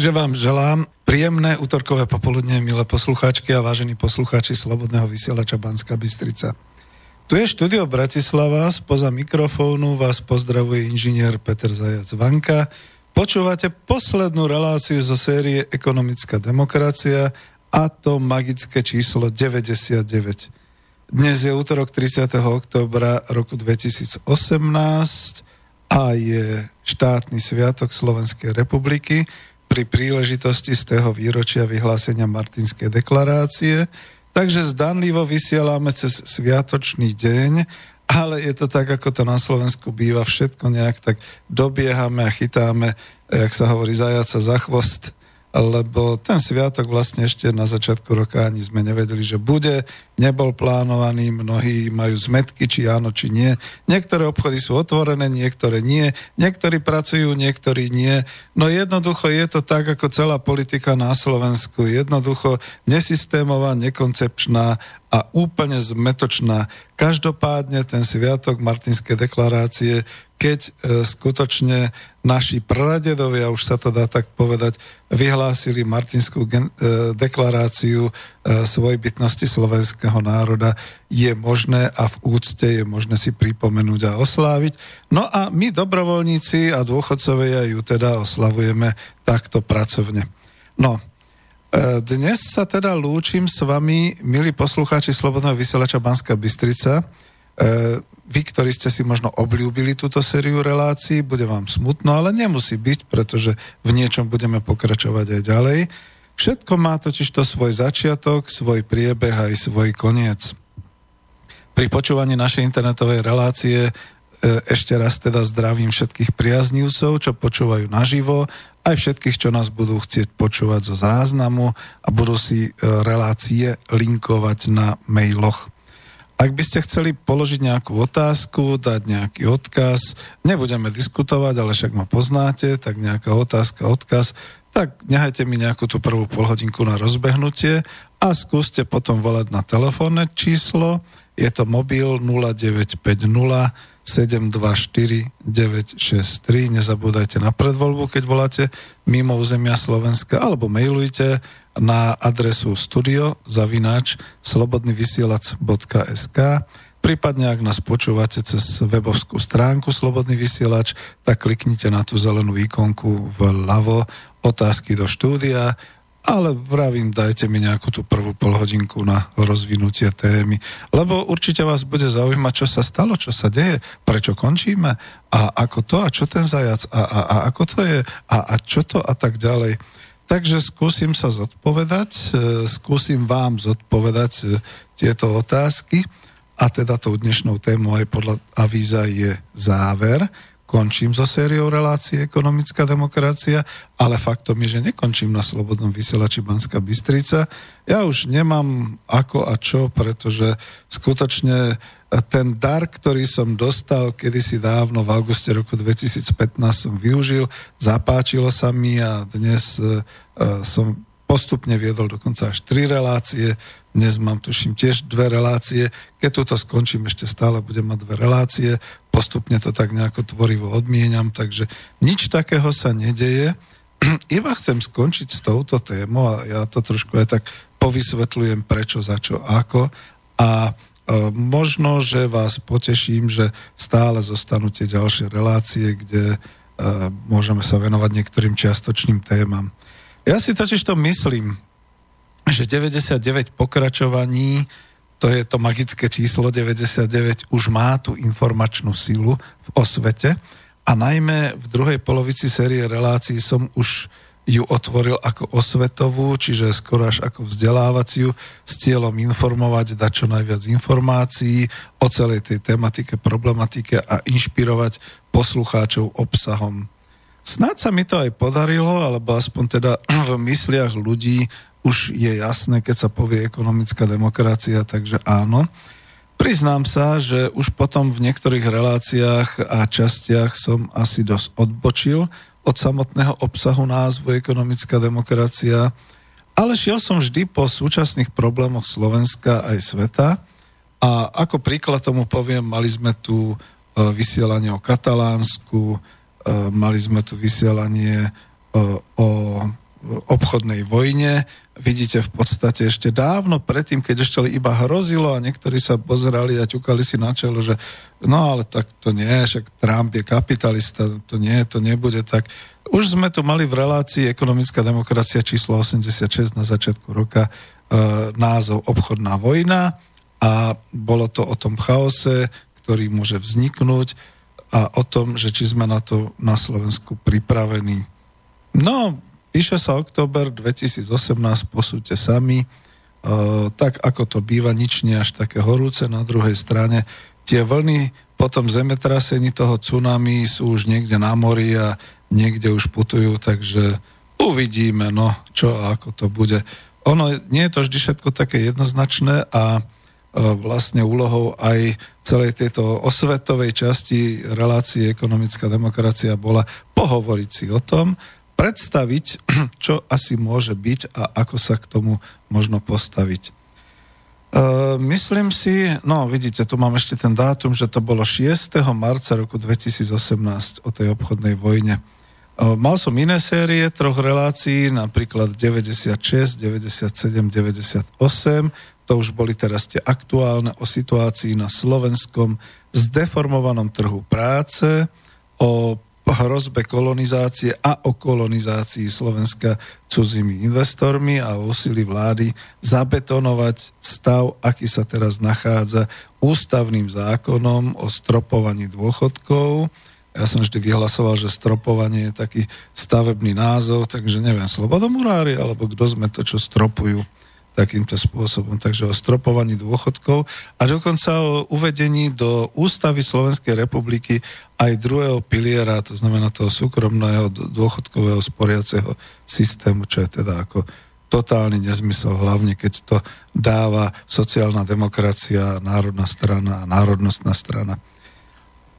Takže vám želám príjemné útorkové popoludne, milé poslucháčky a vážení poslucháči Slobodného vysielača Banska Bystrica. Tu je štúdio Bratislava, spoza mikrofónu vás pozdravuje inžinier Peter Zajac Vanka. Počúvate poslednú reláciu zo série Ekonomická demokracia a to magické číslo 99. Dnes je útorok 30. oktobra roku 2018 a je štátny sviatok Slovenskej republiky pri príležitosti z toho výročia vyhlásenia Martinskej deklarácie. Takže zdanlivo vysielame cez sviatočný deň, ale je to tak, ako to na Slovensku býva, všetko nejak tak dobiehame a chytáme, jak sa hovorí, zajaca za chvost lebo ten sviatok vlastne ešte na začiatku roka ani sme nevedeli, že bude, nebol plánovaný, mnohí majú zmetky, či áno, či nie. Niektoré obchody sú otvorené, niektoré nie, niektorí pracujú, niektorí nie. No jednoducho je to tak, ako celá politika na Slovensku, jednoducho nesystémová, nekoncepčná a úplne zmetočná. Každopádne ten sviatok Martinskej deklarácie keď e, skutočne naši pradedovia, už sa to dá tak povedať, vyhlásili Martinskú e, deklaráciu e, svojbytnosti slovenského národa, je možné a v úcte je možné si pripomenúť a osláviť. No a my dobrovoľníci a dôchodcovia ju teda oslavujeme takto pracovne. No, e, dnes sa teda lúčim s vami, milí poslucháči Slobodného vysielača Banska Bystrica, vy, ktorí ste si možno obľúbili túto sériu relácií, bude vám smutno, ale nemusí byť, pretože v niečom budeme pokračovať aj ďalej. Všetko má totiž to svoj začiatok, svoj priebeh aj svoj koniec. Pri počúvaní našej internetovej relácie E, ešte raz teda zdravím všetkých priaznívcov, čo počúvajú naživo, aj všetkých, čo nás budú chcieť počúvať zo záznamu a budú si e, relácie linkovať na mailoch. Ak by ste chceli položiť nejakú otázku, dať nejaký odkaz, nebudeme diskutovať, ale však ma poznáte, tak nejaká otázka, odkaz, tak nehajte mi nejakú tú prvú polhodinku na rozbehnutie a skúste potom volať na telefónne číslo, je to mobil 0950 724 963. Nezabúdajte na predvoľbu, keď voláte mimo územia Slovenska, alebo mailujte na adresu studio zavináč slobodnyvysielac.sk Prípadne, ak nás počúvate cez webovskú stránku Slobodný vysielač, tak kliknite na tú zelenú ikonku vľavo otázky do štúdia ale vravím, dajte mi nejakú tú prvú polhodinku na rozvinutie témy, lebo určite vás bude zaujímať, čo sa stalo, čo sa deje, prečo končíme a ako to a čo ten zajac a, a, a ako to je a, a čo to a tak ďalej. Takže skúsim sa zodpovedať, e, skúsim vám zodpovedať e, tieto otázky a teda tou dnešnou témou aj podľa avíza je záver končím so sériou relácií Ekonomická demokracia, ale faktom je, že nekončím na Slobodnom vysielači Banská Bystrica. Ja už nemám ako a čo, pretože skutočne ten dar, ktorý som dostal kedysi dávno v auguste roku 2015 som využil, zapáčilo sa mi a dnes uh, som postupne viedol dokonca až tri relácie, dnes mám tuším tiež dve relácie, keď túto skončím ešte stále budem mať dve relácie, postupne to tak nejako tvorivo odmieniam, takže nič takého sa nedeje, iba chcem skončiť s touto témou a ja to trošku aj tak povysvetľujem prečo, za čo, ako. A e, možno, že vás poteším, že stále zostanú tie ďalšie relácie, kde e, môžeme sa venovať niektorým čiastočným témam. Ja si totiž to myslím, že 99 pokračovaní, to je to magické číslo 99, už má tú informačnú silu v osvete a najmä v druhej polovici série relácií som už ju otvoril ako osvetovú, čiže skoro až ako vzdelávaciu s cieľom informovať, dať čo najviac informácií o celej tej tematike, problematike a inšpirovať poslucháčov obsahom Snáď sa mi to aj podarilo, alebo aspoň teda v mysliach ľudí už je jasné, keď sa povie ekonomická demokracia, takže áno. Priznám sa, že už potom v niektorých reláciách a častiach som asi dosť odbočil od samotného obsahu názvu ekonomická demokracia, ale šiel som vždy po súčasných problémoch Slovenska aj sveta a ako príklad tomu poviem, mali sme tu e, vysielanie o Katalánsku, mali sme tu vysielanie e, o obchodnej vojne. Vidíte v podstate ešte dávno predtým, keď ešte iba hrozilo a niektorí sa pozerali a ťukali si na čelo, že no ale tak to nie, však Trump je kapitalista, to nie, to nebude tak. Už sme tu mali v relácii Ekonomická demokracia číslo 86 na začiatku roka e, názov Obchodná vojna a bolo to o tom chaose, ktorý môže vzniknúť a o tom, že či sme na to na Slovensku pripravení. No, píše sa október 2018, posúďte sami. E, tak ako to býva, nič nie až také horúce. Na druhej strane tie vlny potom zemetrasení toho tsunami sú už niekde na mori a niekde už putujú, takže uvidíme, no, čo a ako to bude. Ono nie je to vždy všetko také jednoznačné a vlastne úlohou aj celej tejto osvetovej časti relácie ekonomická demokracia bola pohovoriť si o tom, predstaviť, čo asi môže byť a ako sa k tomu možno postaviť. Uh, myslím si, no vidíte, tu mám ešte ten dátum, že to bolo 6. marca roku 2018 o tej obchodnej vojne. Uh, mal som iné série troch relácií, napríklad 96, 97, 98, to už boli teraz tie aktuálne o situácii na slovenskom zdeformovanom trhu práce, o hrozbe kolonizácie a o kolonizácii Slovenska cudzími investormi a úsilí vlády zabetonovať stav, aký sa teraz nachádza ústavným zákonom o stropovaní dôchodkov. Ja som vždy vyhlasoval, že stropovanie je taký stavebný názov, takže neviem, slobodomurári, alebo kto sme to, čo stropujú takýmto spôsobom. Takže o stropovaní dôchodkov a dokonca o uvedení do ústavy Slovenskej republiky aj druhého piliera, to znamená toho súkromného dôchodkového sporiaceho systému, čo je teda ako totálny nezmysel, hlavne keď to dáva sociálna demokracia, národná strana a národnostná strana.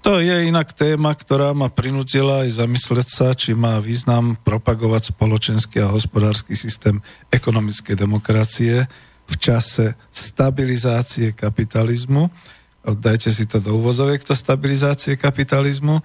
To je inak téma, ktorá ma prinútila aj zamysleť sa, či má význam propagovať spoločenský a hospodársky systém ekonomickej demokracie v čase stabilizácie kapitalizmu dajte si to do úvozoviek, to stabilizácie kapitalizmu,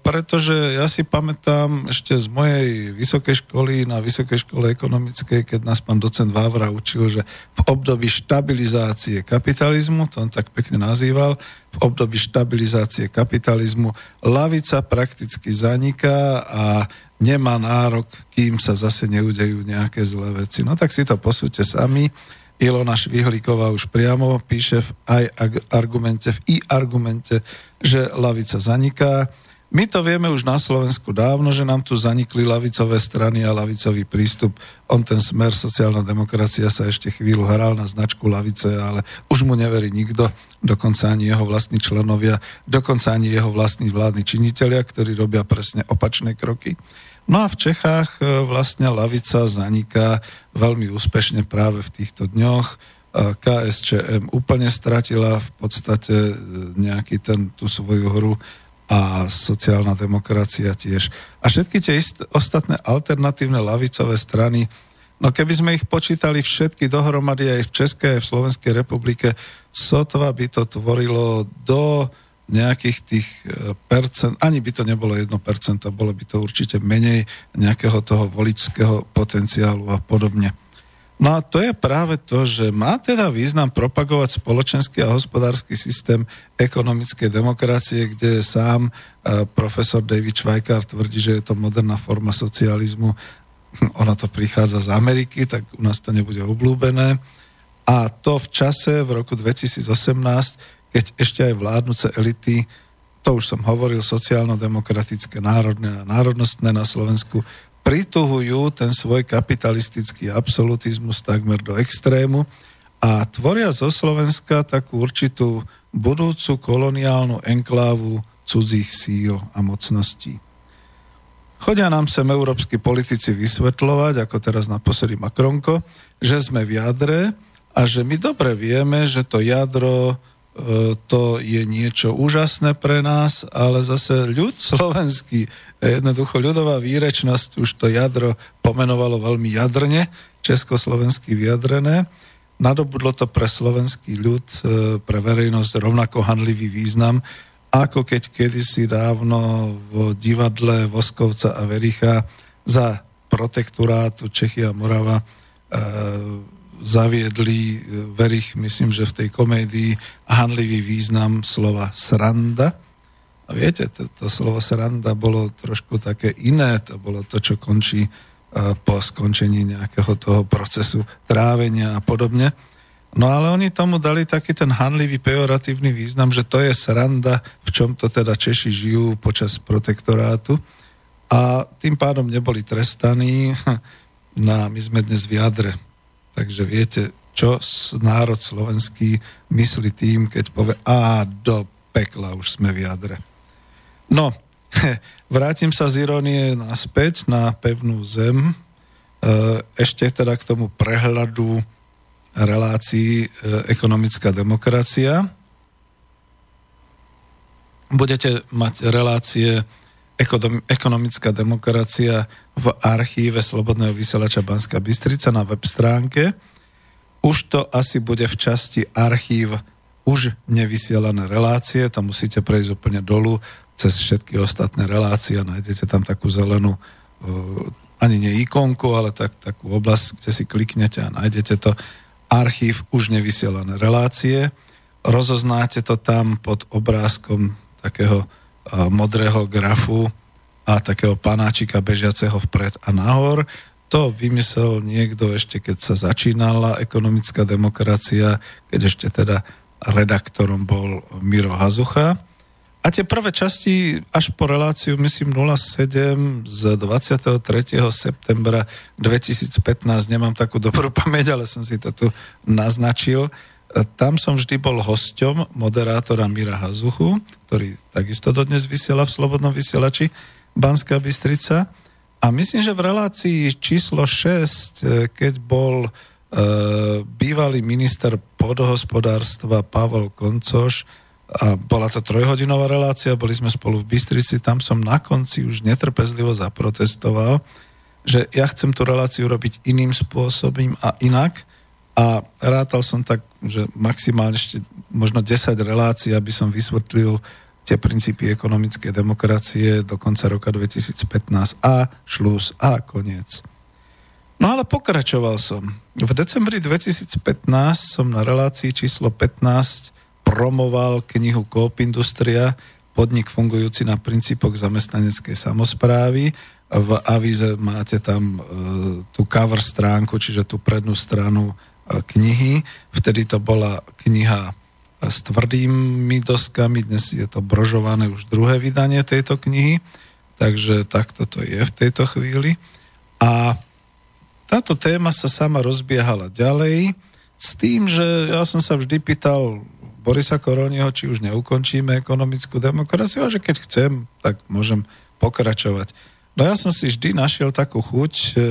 pretože ja si pamätám ešte z mojej vysokej školy na vysokej škole ekonomickej, keď nás pán docent Vávra učil, že v období stabilizácie kapitalizmu, to on tak pekne nazýval, v období stabilizácie kapitalizmu lavica prakticky zaniká a nemá nárok, kým sa zase neudejú nejaké zlé veci. No tak si to posúďte sami. Ilona Švihlíková už priamo píše v aj argumente, v i argumente, že lavica zaniká. My to vieme už na Slovensku dávno, že nám tu zanikli lavicové strany a lavicový prístup. On ten smer, sociálna demokracia sa ešte chvíľu hral na značku lavice, ale už mu neverí nikto, dokonca ani jeho vlastní členovia, dokonca ani jeho vlastní vládni činitelia, ktorí robia presne opačné kroky. No a v Čechách e, vlastne lavica zaniká veľmi úspešne práve v týchto dňoch. E, KSČM úplne stratila v podstate e, nejaký ten, tú svoju hru a sociálna demokracia tiež. A všetky tie ist- ostatné alternatívne lavicové strany, no keby sme ich počítali všetky dohromady aj v Českej, aj v Slovenskej republike, sotva by to tvorilo do nejakých tých e, percent, ani by to nebolo 1%, bolo by to určite menej nejakého toho voličského potenciálu a podobne. No a to je práve to, že má teda význam propagovať spoločenský a hospodársky systém ekonomickej demokracie, kde sám e, profesor David Schweikart tvrdí, že je to moderná forma socializmu. Ona to prichádza z Ameriky, tak u nás to nebude oblúbené. A to v čase, v roku 2018, keď ešte aj vládnuce elity, to už som hovoril, sociálno-demokratické, národné a národnostné na Slovensku, prituhujú ten svoj kapitalistický absolutizmus takmer do extrému a tvoria zo Slovenska takú určitú budúcu koloniálnu enklávu cudzích síl a mocností. Chodia nám sem európsky politici vysvetľovať, ako teraz naposledy Makronko, že sme v jadre a že my dobre vieme, že to jadro to je niečo úžasné pre nás, ale zase ľud slovenský, jednoducho ľudová výrečnosť, už to jadro pomenovalo veľmi jadrne, československy vyjadrené. Nadobudlo to pre slovenský ľud, e, pre verejnosť rovnako hanlivý význam, ako keď kedysi dávno v divadle Voskovca a Vericha za protektorátu Čechy a Morava e, zaviedli e, Verich, myslím, že v tej komédii hanlivý význam slova sranda. A viete, to, to slovo sranda bolo trošku také iné, to bolo to, čo končí uh, po skončení nejakého toho procesu trávenia a podobne. No ale oni tomu dali taký ten hanlivý pejoratívny význam, že to je sranda, v čom to teda Češi žijú počas protektorátu a tým pádom neboli trestaní. No a my sme dnes v jadre Takže viete, čo národ slovenský myslí tým, keď povie a do pekla už sme v jadre. No, vrátim sa z ironie naspäť na pevnú zem. E, ešte teda k tomu prehľadu relácií e, ekonomická demokracia. Budete mať relácie ekonomická demokracia v archíve Slobodného vysielača Banska Bystrica na web stránke. Už to asi bude v časti archív už nevysielané relácie, tam musíte prejsť úplne dolu cez všetky ostatné relácie a nájdete tam takú zelenú ani nie ikonku, ale tak, takú oblasť, kde si kliknete a nájdete to archív už nevysielané relácie. Rozoznáte to tam pod obrázkom takého modrého grafu a takého panáčika bežiaceho vpred a nahor. To vymyslel niekto ešte, keď sa začínala ekonomická demokracia, keď ešte teda redaktorom bol Miro Hazucha. A tie prvé časti až po reláciu, myslím 07 z 23. septembra 2015, nemám takú dobrú pamäť, ale som si to tu naznačil. Tam som vždy bol hosťom moderátora Mira Hazuchu, ktorý takisto dodnes vysiela v Slobodnom vysielači Banská Bystrica. A myslím, že v relácii číslo 6, keď bol e, bývalý minister podhospodárstva Pavel Koncoš, a bola to trojhodinová relácia, boli sme spolu v Bystrici, tam som na konci už netrpezlivo zaprotestoval, že ja chcem tú reláciu robiť iným spôsobom a inak a rátal som tak, že maximálne ešte možno 10 relácií, aby som vysvetlil tie princípy ekonomickej demokracie do konca roka 2015 a šlus a koniec. No ale pokračoval som. V decembri 2015 som na relácii číslo 15 promoval knihu Coop Industria, podnik fungujúci na princípoch zamestnaneckej samozprávy. V avíze máte tam e, tú cover stránku, čiže tú prednú stranu knihy. Vtedy to bola kniha s tvrdými doskami, dnes je to brožované už druhé vydanie tejto knihy, takže takto to je v tejto chvíli. A táto téma sa sama rozbiehala ďalej s tým, že ja som sa vždy pýtal Borisa Koroniho, či už neukončíme ekonomickú demokraciu a že keď chcem, tak môžem pokračovať. No ja som si vždy našiel takú chuť, e,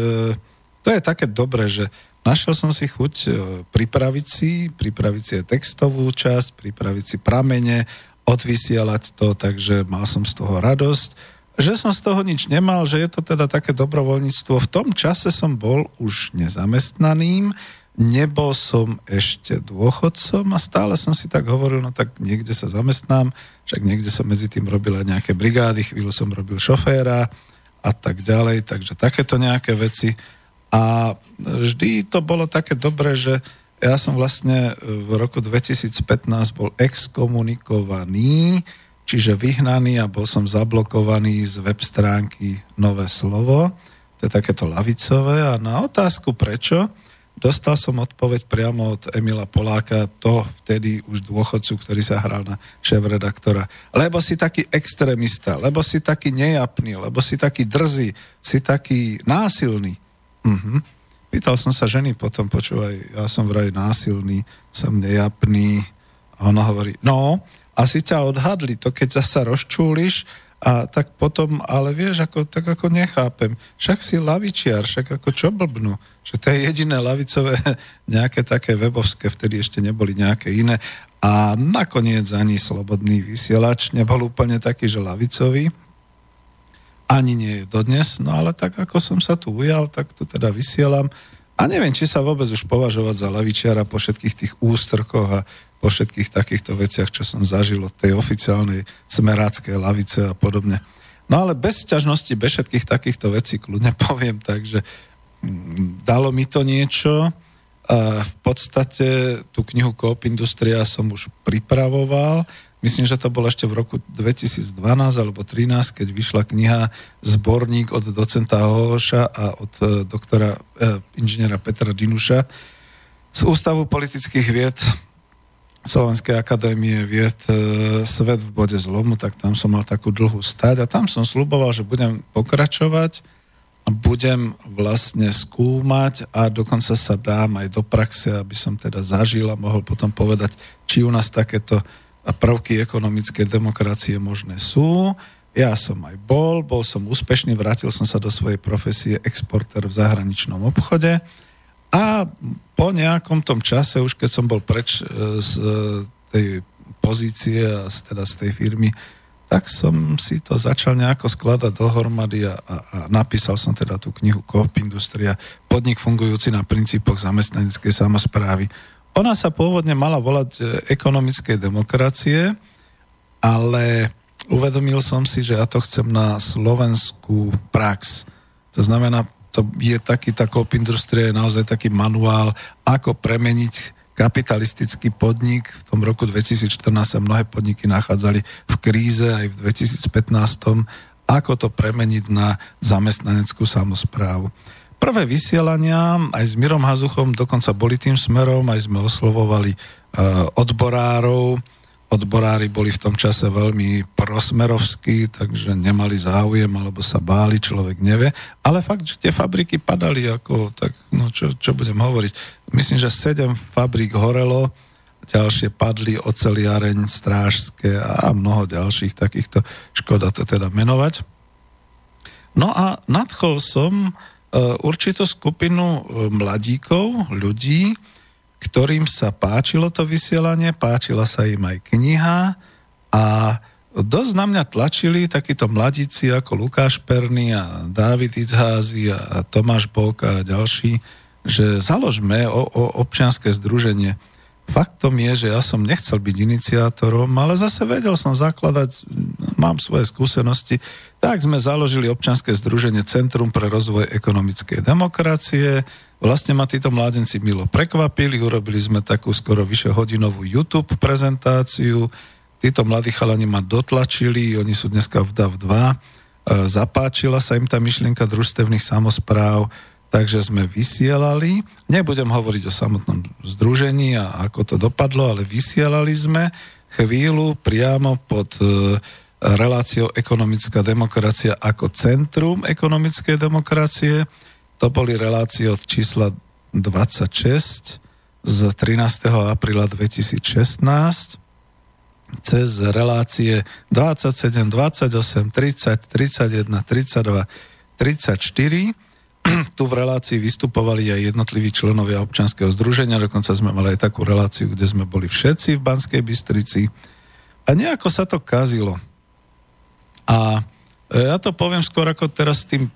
to je také dobré, že našiel som si chuť e, pripraviť si, pripraviť si aj textovú časť, pripraviť si pramene, odvysielať to, takže mal som z toho radosť. Že som z toho nič nemal, že je to teda také dobrovoľníctvo. V tom čase som bol už nezamestnaným, nebol som ešte dôchodcom a stále som si tak hovoril, no tak niekde sa zamestnám, však niekde som medzi tým robil aj nejaké brigády, chvíľu som robil šoféra a tak ďalej, takže takéto nejaké veci. A vždy to bolo také dobré, že ja som vlastne v roku 2015 bol exkomunikovaný, čiže vyhnaný a bol som zablokovaný z web stránky Nové slovo. To je takéto lavicové a na otázku prečo, Dostal som odpoveď priamo od Emila Poláka, to vtedy už dôchodcu, ktorý sa hral na šéf-redaktora. Lebo si taký extrémista, lebo si taký nejapný, lebo si taký drzý, si taký násilný. Uh-huh. Pýtal som sa ženy potom, počúvaj, ja som vraj násilný, som nejapný. A ona hovorí, no, asi ťa odhadli, to keď sa rozčúliš, a tak potom, ale vieš, ako, tak ako nechápem. Však si lavičiar, však ako čo blbnú. Že to je jediné lavicové, nejaké také webovské, vtedy ešte neboli nejaké iné. A nakoniec ani slobodný vysielač nebol úplne taký, že lavicový. Ani nie je dodnes, no ale tak ako som sa tu ujal, tak tu teda vysielam. A neviem, či sa vôbec už považovať za lavičiara po všetkých tých ústrkoch a po všetkých takýchto veciach, čo som zažil od tej oficiálnej smeráckej lavice a podobne. No ale bez ťažnosti, bez všetkých takýchto vecí kľudne poviem, takže mm, dalo mi to niečo. A v podstate tú knihu Coop Industria som už pripravoval. Myslím, že to bolo ešte v roku 2012 alebo 2013, keď vyšla kniha Zborník od docenta Hohoša a od e, doktora e, inžiniera Petra Dinuša z Ústavu politických vied Slovenskej akadémie vied e, Svet v bode zlomu, tak tam som mal takú dlhú stať a tam som sluboval, že budem pokračovať a budem vlastne skúmať a dokonca sa dám aj do praxe, aby som teda zažil a mohol potom povedať, či u nás takéto prvky ekonomické demokracie možné sú. Ja som aj bol, bol som úspešný, vrátil som sa do svojej profesie exporter v zahraničnom obchode a po nejakom tom čase, už keď som bol preč e, z e, tej pozície a teda z tej firmy, tak som si to začal nejako skladať dohromady a, a, a napísal som teda tú knihu Coop Industria, podnik fungujúci na princípoch zamestnaneckej samozprávy. Ona sa pôvodne mala volať e, ekonomickej demokracie, ale uvedomil som si, že ja to chcem na slovenskú prax. To znamená to je taký, tá Coop je naozaj taký manuál, ako premeniť kapitalistický podnik. V tom roku 2014 sa mnohé podniky nachádzali v kríze aj v 2015 ako to premeniť na zamestnaneckú samozprávu. Prvé vysielania aj s Mirom Hazuchom dokonca boli tým smerom, aj sme oslovovali uh, odborárov, odborári boli v tom čase veľmi prosmerovskí, takže nemali záujem alebo sa báli, človek nevie. Ale fakt, že tie fabriky padali ako, tak no čo, čo budem hovoriť. Myslím, že sedem fabrík horelo, ďalšie padli, oceliareň, strážske a mnoho ďalších takýchto, škoda to teda menovať. No a nadchol som určitú skupinu e, mladíkov, ľudí, ktorým sa páčilo to vysielanie, páčila sa im aj kniha a dosť na mňa tlačili takíto mladíci ako Lukáš Perny a Dávid Itzházy a Tomáš Bok a ďalší, že založme o, o občianske združenie. Faktom je, že ja som nechcel byť iniciátorom, ale zase vedel som zakladať, mám svoje skúsenosti, tak sme založili občianske združenie Centrum pre rozvoj ekonomickej demokracie, Vlastne ma títo mládenci milo prekvapili, urobili sme takú skoro vyše hodinovú YouTube prezentáciu, títo mladí chalani ma dotlačili, oni sú dneska v DAV 2, e, zapáčila sa im tá myšlienka družstevných samozpráv, takže sme vysielali. Nebudem hovoriť o samotnom združení a ako to dopadlo, ale vysielali sme chvíľu priamo pod e, reláciou ekonomická demokracia ako centrum ekonomickej demokracie to boli relácie od čísla 26 z 13. apríla 2016 cez relácie 27, 28, 30, 31, 32, 34. Tu v relácii vystupovali aj jednotliví členovia občanského združenia, dokonca sme mali aj takú reláciu, kde sme boli všetci v Banskej Bystrici. A nejako sa to kazilo. A ja to poviem skôr ako teraz tým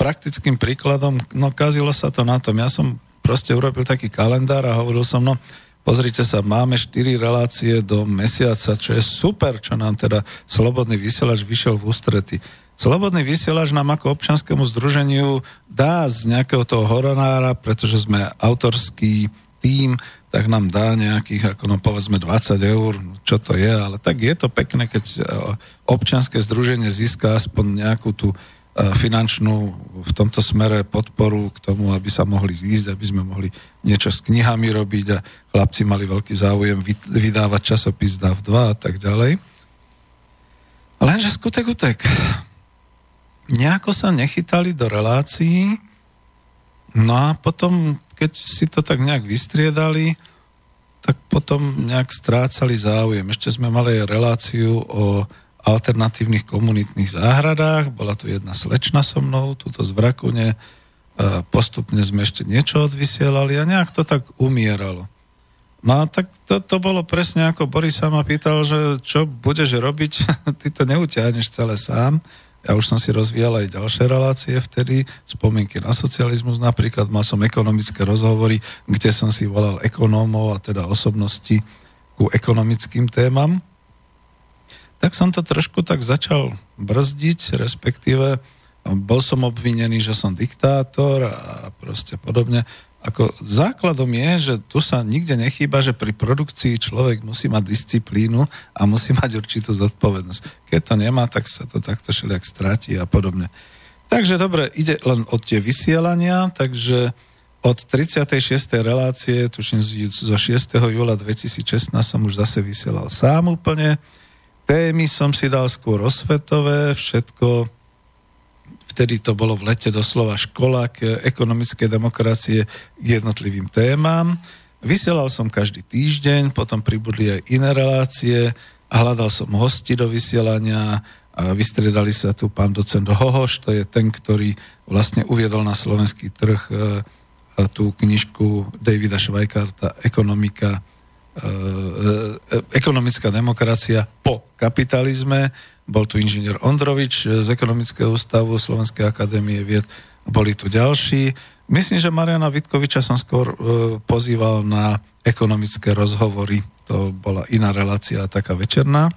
praktickým príkladom, no kazilo sa to na tom. Ja som proste urobil taký kalendár a hovoril som, no pozrite sa, máme 4 relácie do mesiaca, čo je super, čo nám teda Slobodný vysielač vyšiel v ústrety. Slobodný vysielač nám ako občanskému združeniu dá z nejakého toho horonára, pretože sme autorský tým, tak nám dá nejakých, ako no povedzme 20 eur, čo to je, ale tak je to pekné, keď e, občanské združenie získa aspoň nejakú tú finančnú v tomto smere podporu k tomu, aby sa mohli zísť, aby sme mohli niečo s knihami robiť a chlapci mali veľký záujem vydávať časopis DAV 2 a tak ďalej. Lenže skutek utek. Nejako sa nechytali do relácií, no a potom, keď si to tak nejak vystriedali, tak potom nejak strácali záujem. Ešte sme mali reláciu o alternatívnych komunitných záhradách. Bola tu jedna slečna so mnou, túto z Vrakune. Postupne sme ešte niečo odvysielali a nejak to tak umieralo. No a tak to, to bolo presne ako Boris sa ma pýtal, že čo budeš robiť, ty to neutiahneš celé sám. Ja už som si rozvíjal aj ďalšie relácie vtedy, spomienky na socializmus napríklad, mal som ekonomické rozhovory, kde som si volal ekonómov a teda osobnosti ku ekonomickým témam tak som to trošku tak začal brzdiť, respektíve bol som obvinený, že som diktátor a proste podobne. Ako základom je, že tu sa nikde nechýba, že pri produkcii človek musí mať disciplínu a musí mať určitú zodpovednosť. Keď to nemá, tak sa to takto všelijak stráti a podobne. Takže dobre, ide len od tie vysielania, takže od 36. relácie, tuším zo 6. júla 2016 som už zase vysielal sám úplne témy som si dal skôr osvetové, všetko, vtedy to bolo v lete doslova škola k ekonomickej demokracie k jednotlivým témam. Vysielal som každý týždeň, potom pribudli aj iné relácie a hľadal som hosti do vysielania a vystriedali sa tu pán docent Hohoš, to je ten, ktorý vlastne uviedol na slovenský trh e, tú knižku Davida Švajkarta Ekonomika E, e, ekonomická demokracia po kapitalizme. Bol tu inžinier Ondrovič z Ekonomického ústavu Slovenskej akadémie vied. Boli tu ďalší. Myslím, že Mariana Vitkoviča som skôr e, pozýval na ekonomické rozhovory. To bola iná relácia, taká večerná.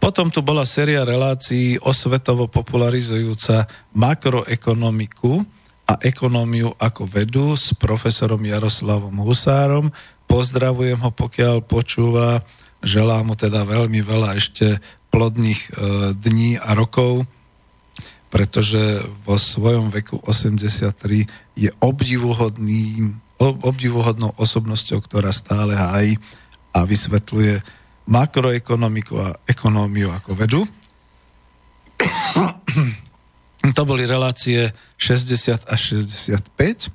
Potom tu bola séria relácií osvetovo popularizujúca makroekonomiku a ekonómiu ako vedu s profesorom Jaroslavom Husárom, Pozdravujem ho, pokiaľ počúva. Želám mu teda veľmi veľa ešte plodných e, dní a rokov, pretože vo svojom veku 83 je obdivuhodným, obdivuhodnou osobnosťou, ktorá stále hájí a vysvetľuje makroekonomiku a ekonómiu ako vedu. to boli relácie 60 až 65,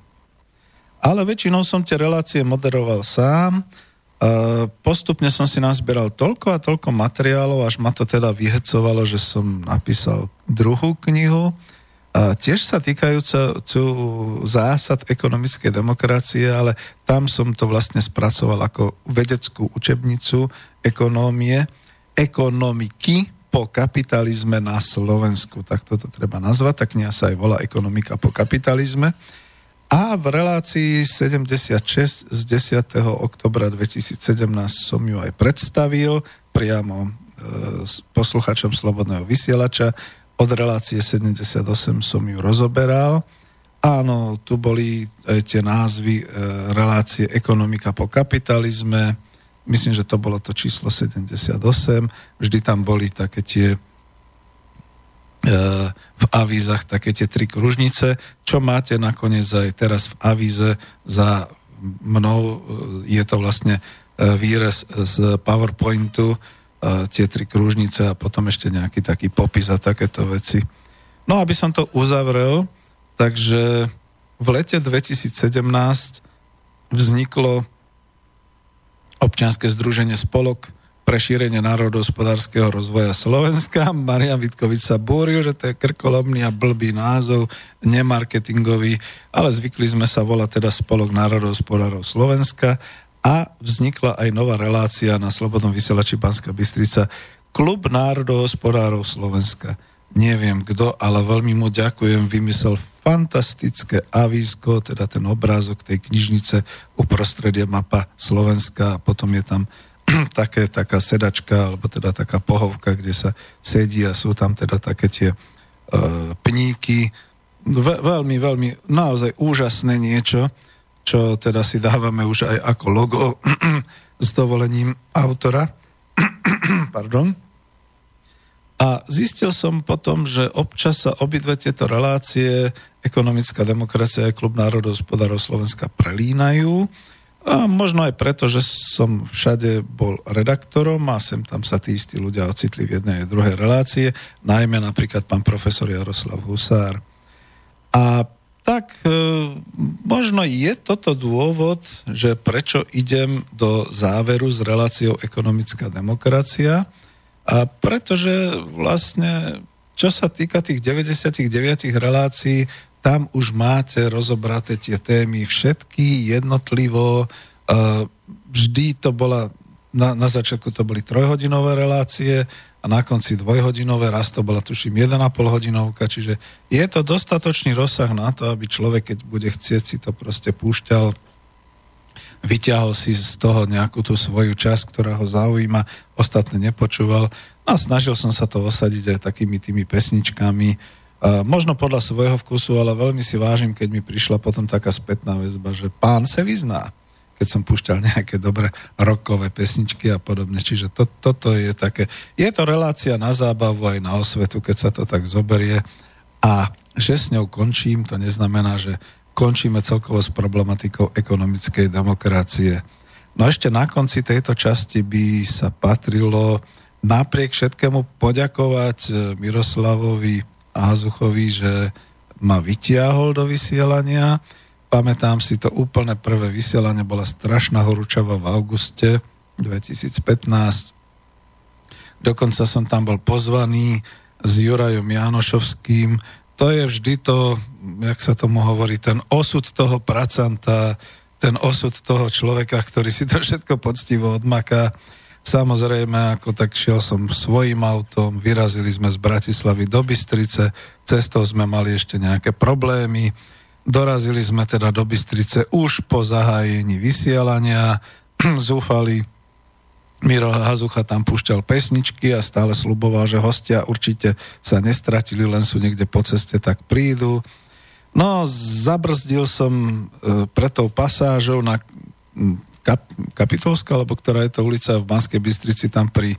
ale väčšinou som tie relácie moderoval sám, postupne som si nazbieral toľko a toľko materiálov, až ma to teda vyhecovalo, že som napísal druhú knihu, tiež sa týkajúca zásad ekonomickej demokracie, ale tam som to vlastne spracoval ako vedeckú učebnicu ekonómie, ekonomiky po kapitalizme na Slovensku. Tak toto treba nazvať. Tak kniha sa aj volá Ekonomika po kapitalizme. A v relácii 76 z 10. oktobra 2017 som ju aj predstavil priamo e, s posluchačom Slobodného vysielača. Od relácie 78 som ju rozoberal. Áno, tu boli aj tie názvy e, relácie Ekonomika po kapitalizme. Myslím, že to bolo to číslo 78. Vždy tam boli také tie v avízach také tie tri kružnice, čo máte nakoniec aj teraz v avíze za mnou, e, je to vlastne e, výrez z PowerPointu, e, tie tri kružnice a potom ešte nejaký taký popis a takéto veci. No aby som to uzavrel, takže v lete 2017 vzniklo občianske združenie Spolok pre šírenie národohospodárskeho rozvoja Slovenska. Marian Vitkovič sa búril, že to je krkolomný a blbý názov, nemarketingový, ale zvykli sme sa volať teda Spolok národohospodárov Slovenska a vznikla aj nová relácia na Slobodnom vysielači Banska Bystrica Klub národohospodárov Slovenska. Neviem kto, ale veľmi mu ďakujem, vymyslel fantastické avísko, teda ten obrázok tej knižnice, uprostred mapa Slovenska a potom je tam také, taká sedačka, alebo teda taká pohovka, kde sa sedí a sú tam teda také tie uh, pníky. Ve, veľmi, veľmi, naozaj úžasné niečo, čo teda si dávame už aj ako logo s dovolením autora. Pardon. A zistil som potom, že občas sa obidve tieto relácie, ekonomická demokracia a klub národohospodárov Slovenska prelínajú a možno aj preto, že som všade bol redaktorom a sem tam sa tí istí ľudia ocitli v jednej a druhej relácie, najmä napríklad pán profesor Jaroslav Husár. A tak e, možno je toto dôvod, že prečo idem do záveru s reláciou ekonomická demokracia a pretože vlastne čo sa týka tých 99 relácií, tam už máte rozobraté tie témy všetky jednotlivo. Vždy to bola, na, na začiatku to boli trojhodinové relácie a na konci dvojhodinové, raz to bola tuším 1,5 hodinovka, čiže je to dostatočný rozsah na to, aby človek, keď bude chcieť, si to proste púšťal, vyťahol si z toho nejakú tú svoju časť, ktorá ho zaujíma, ostatné nepočúval. No a snažil som sa to osadiť aj takými tými pesničkami, možno podľa svojho vkusu, ale veľmi si vážim, keď mi prišla potom taká spätná väzba, že pán se vyzná, keď som púšťal nejaké dobré rokové pesničky a podobne. Čiže to, toto je také, je to relácia na zábavu aj na osvetu, keď sa to tak zoberie a že s ňou končím, to neznamená, že končíme celkovo s problematikou ekonomickej demokracie. No ešte na konci tejto časti by sa patrilo napriek všetkému poďakovať eh, Miroslavovi Hazuchovi, že ma vytiahol do vysielania. Pamätám si to úplne prvé vysielanie, bola strašná horúčava v auguste 2015. Dokonca som tam bol pozvaný s Jurajom Janošovským. To je vždy to, jak sa tomu hovorí, ten osud toho pracanta, ten osud toho človeka, ktorý si to všetko poctivo odmaká Samozrejme, ako tak šiel som svojim autom, vyrazili sme z Bratislavy do Bystrice, cestou sme mali ešte nejaké problémy, dorazili sme teda do Bystrice už po zahájení vysielania, zúfali, Miro Hazucha tam púšťal pesničky a stále sluboval, že hostia určite sa nestratili, len sú niekde po ceste, tak prídu. No, zabrzdil som e, pre tou pasážou na Kap, Kapitolská, alebo ktorá je to ulica v Banskej Bystrici, tam pri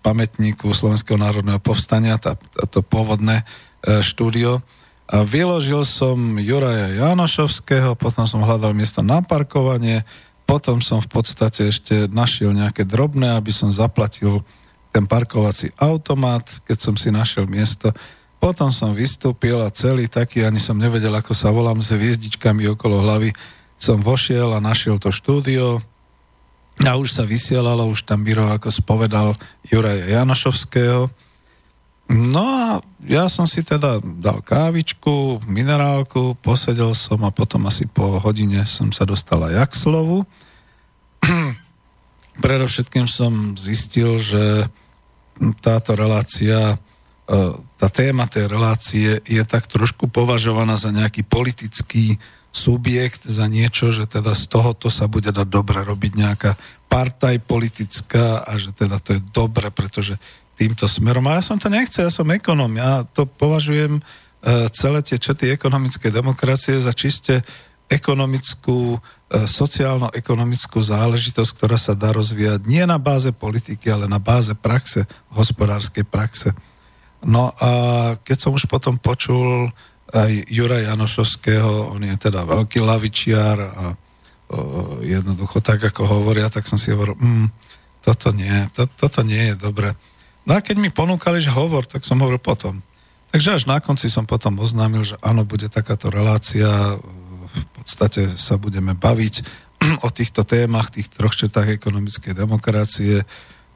pamätníku Slovenského národného povstania, tá, to pôvodné e, štúdio. A vyložil som Juraja Janošovského, potom som hľadal miesto na parkovanie, potom som v podstate ešte našiel nejaké drobné, aby som zaplatil ten parkovací automat, keď som si našiel miesto. Potom som vystúpil a celý taký, ani som nevedel, ako sa volám, s hviezdičkami okolo hlavy, som vošiel a našiel to štúdio, a už sa vysielalo, už tam Biro ako spovedal Juraja Janošovského. No a ja som si teda dal kávičku, minerálku, posedel som a potom asi po hodine som sa dostal aj k slovu. Predovšetkým som zistil, že táto relácia, e, tá téma tej relácie je tak trošku považovaná za nejaký politický subjekt za niečo, že teda z tohoto sa bude dať dobre robiť nejaká partaj politická a že teda to je dobre, pretože týmto smerom. A ja som to nechcel, ja som ekonom. Ja to považujem e, celé tie čety ekonomickej demokracie za čiste ekonomickú, e, sociálno-ekonomickú záležitosť, ktorá sa dá rozvíjať nie na báze politiky, ale na báze praxe, hospodárskej praxe. No a keď som už potom počul aj Jura Janošovského, on je teda veľký lavičiar a o, jednoducho tak, ako hovoria, tak som si hovoril, mm, toto nie, to, toto nie je dobre. No a keď mi ponúkali, že hovor, tak som hovoril potom. Takže až na konci som potom oznámil, že áno, bude takáto relácia, v podstate sa budeme baviť o týchto témach, tých troch četách ekonomickej demokracie,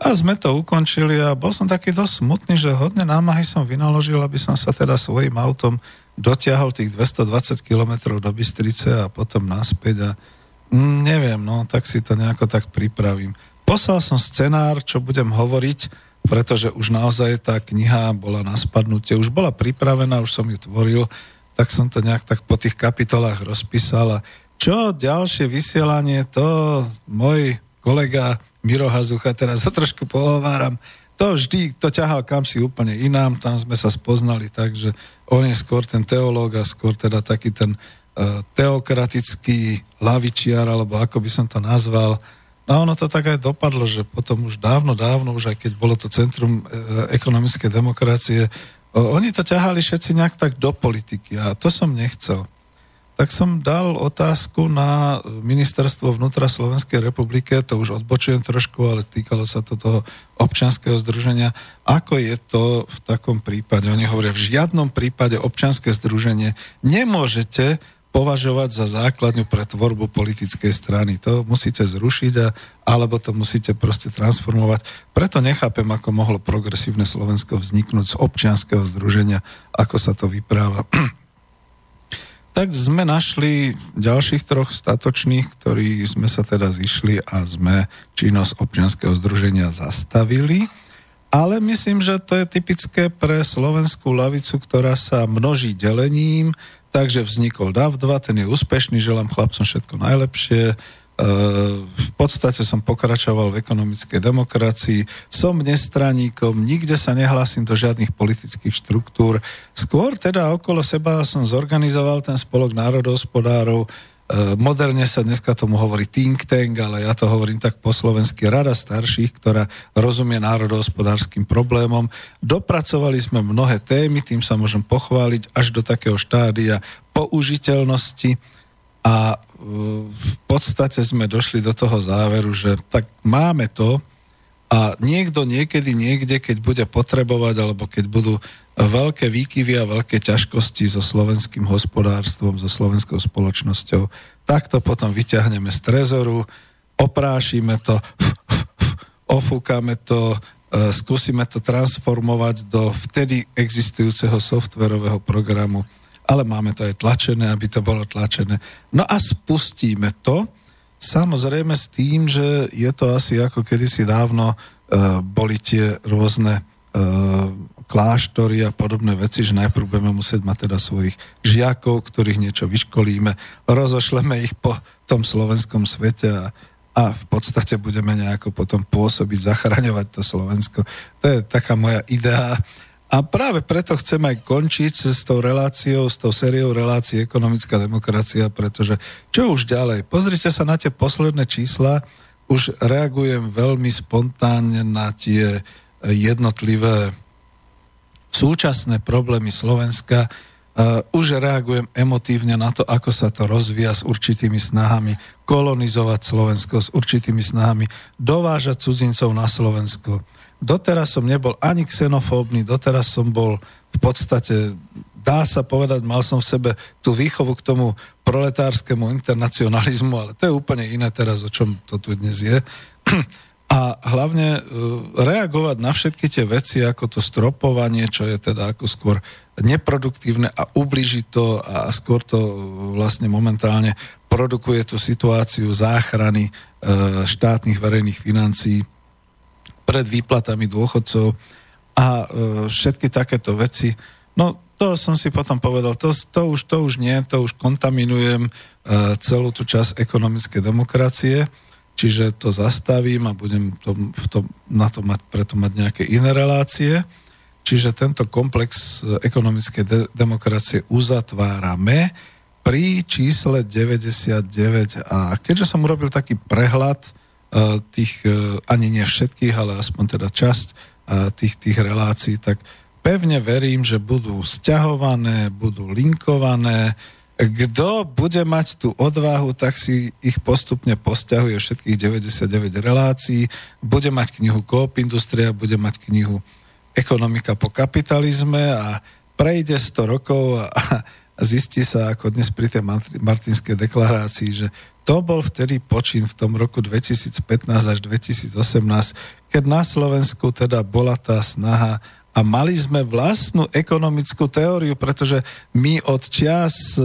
a sme to ukončili a bol som taký dosť smutný, že hodne námahy som vynaložil, aby som sa teda svojim autom dotiahol tých 220 km do Bystrice a potom naspäť a mm, neviem, no tak si to nejako tak pripravím. Poslal som scenár, čo budem hovoriť, pretože už naozaj tá kniha bola na spadnutie, už bola pripravená, už som ju tvoril, tak som to nejak tak po tých kapitolách rozpísal a čo ďalšie vysielanie, to môj kolega Miro Hazucha, teraz sa trošku pohováram, to vždy, to ťahal kam si úplne inám, tam sme sa spoznali tak, že on je skôr ten teológ a skôr teda taký ten uh, teokratický lavičiar, alebo ako by som to nazval. No a ono to tak aj dopadlo, že potom už dávno, dávno, už aj keď bolo to Centrum uh, ekonomickej demokracie, uh, oni to ťahali všetci nejak tak do politiky a to som nechcel tak som dal otázku na ministerstvo vnútra Slovenskej republike, to už odbočujem trošku, ale týkalo sa to toho občanského združenia. Ako je to v takom prípade? Oni hovoria, v žiadnom prípade občanské združenie nemôžete považovať za základňu pre tvorbu politickej strany. To musíte zrušiť a, alebo to musíte proste transformovať. Preto nechápem, ako mohlo progresívne Slovensko vzniknúť z občianského združenia, ako sa to vypráva. Tak sme našli ďalších troch statočných, ktorí sme sa teda zišli a sme činnosť občianského združenia zastavili. Ale myslím, že to je typické pre slovenskú lavicu, ktorá sa množí delením, takže vznikol DAV2, ten je úspešný, želám chlapcom všetko najlepšie, v podstate som pokračoval v ekonomickej demokracii, som nestraníkom, nikde sa nehlásim do žiadnych politických štruktúr. Skôr teda okolo seba som zorganizoval ten spolok národohospodárov, e, moderne sa dneska tomu hovorí think tank, ale ja to hovorím tak po slovensky Rada starších, ktorá rozumie národohospodárským problémom. Dopracovali sme mnohé témy, tým sa môžem pochváliť až do takého štádia použiteľnosti a v podstate sme došli do toho záveru, že tak máme to a niekto niekedy niekde, keď bude potrebovať alebo keď budú veľké výkyvy a veľké ťažkosti so slovenským hospodárstvom, so slovenskou spoločnosťou, tak to potom vyťahneme z trezoru, oprášime to, ofúkame to, e, skúsime to transformovať do vtedy existujúceho softverového programu ale máme to aj tlačené, aby to bolo tlačené. No a spustíme to, samozrejme s tým, že je to asi ako kedysi dávno uh, boli tie rôzne uh, kláštory a podobné veci, že najprv budeme musieť mať teda svojich žiakov, ktorých niečo vyškolíme, rozošleme ich po tom slovenskom svete a, a v podstate budeme nejako potom pôsobiť, zachraňovať to Slovensko. To je taká moja idea a práve preto chcem aj končiť s tou reláciou, s tou sériou relácií ekonomická demokracia, pretože čo už ďalej? Pozrite sa na tie posledné čísla. už reagujem veľmi spontánne na tie jednotlivé súčasné problémy Slovenska. Uh, už reagujem emotívne na to, ako sa to rozvíja s určitými snahami kolonizovať Slovensko, s určitými snahami dovážať cudzincov na Slovensko. Doteraz som nebol ani xenofóbny, doteraz som bol v podstate dá sa povedať, mal som v sebe tú výchovu k tomu proletárskému internacionalizmu, ale to je úplne iné teraz, o čom to tu dnes je. A hlavne e, reagovať na všetky tie veci, ako to stropovanie, čo je teda ako skôr neproduktívne a ubliží to a skôr to vlastne momentálne produkuje tú situáciu záchrany e, štátnych verejných financií pred výplatami dôchodcov a e, všetky takéto veci. No to som si potom povedal, to, to, už, to už nie, to už kontaminujem uh, celú tú časť ekonomickej demokracie, čiže to zastavím a budem to, v to, na to mať, preto mať nejaké iné relácie. Čiže tento komplex e, ekonomickej de- demokracie uzatvárame pri čísle 99 a keďže som urobil taký prehľad tých, uh, ani nie všetkých, ale aspoň teda časť uh, tých, tých relácií, tak pevne verím, že budú sťahované, budú linkované. Kto bude mať tú odvahu, tak si ich postupne posťahuje všetkých 99 relácií. Bude mať knihu Coop Industria, bude mať knihu Ekonomika po kapitalizme a prejde 100 rokov a, a zistí sa, ako dnes pri tej Martinskej deklarácii, že to bol vtedy počin v tom roku 2015 až 2018, keď na Slovensku teda bola tá snaha a mali sme vlastnú ekonomickú teóriu, pretože my od čias e,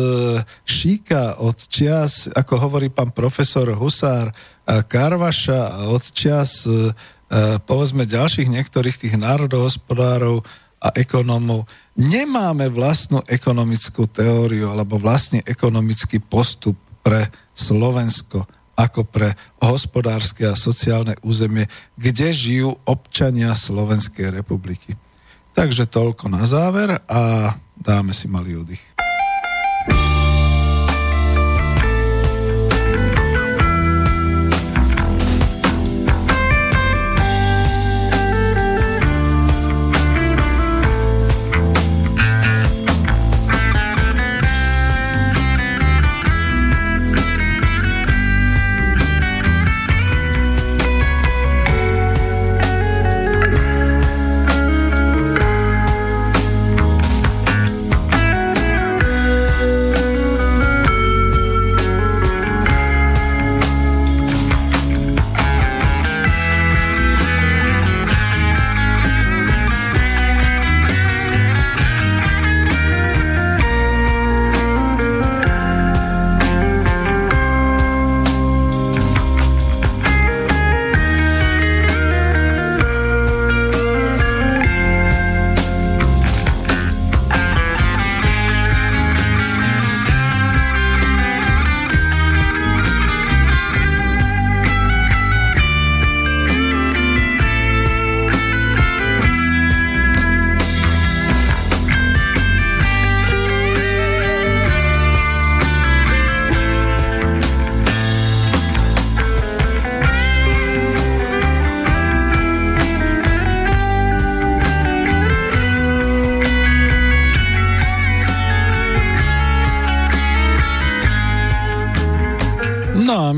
Šíka, od čias, ako hovorí pán profesor Husár, Karvaša a od čias e, e, povedzme ďalších niektorých tých národohospodárov a ekonómov, nemáme vlastnú ekonomickú teóriu alebo vlastný ekonomický postup pre Slovensko ako pre hospodárske a sociálne územie, kde žijú občania Slovenskej republiky. Takže toľko na záver a dáme si malý oddych.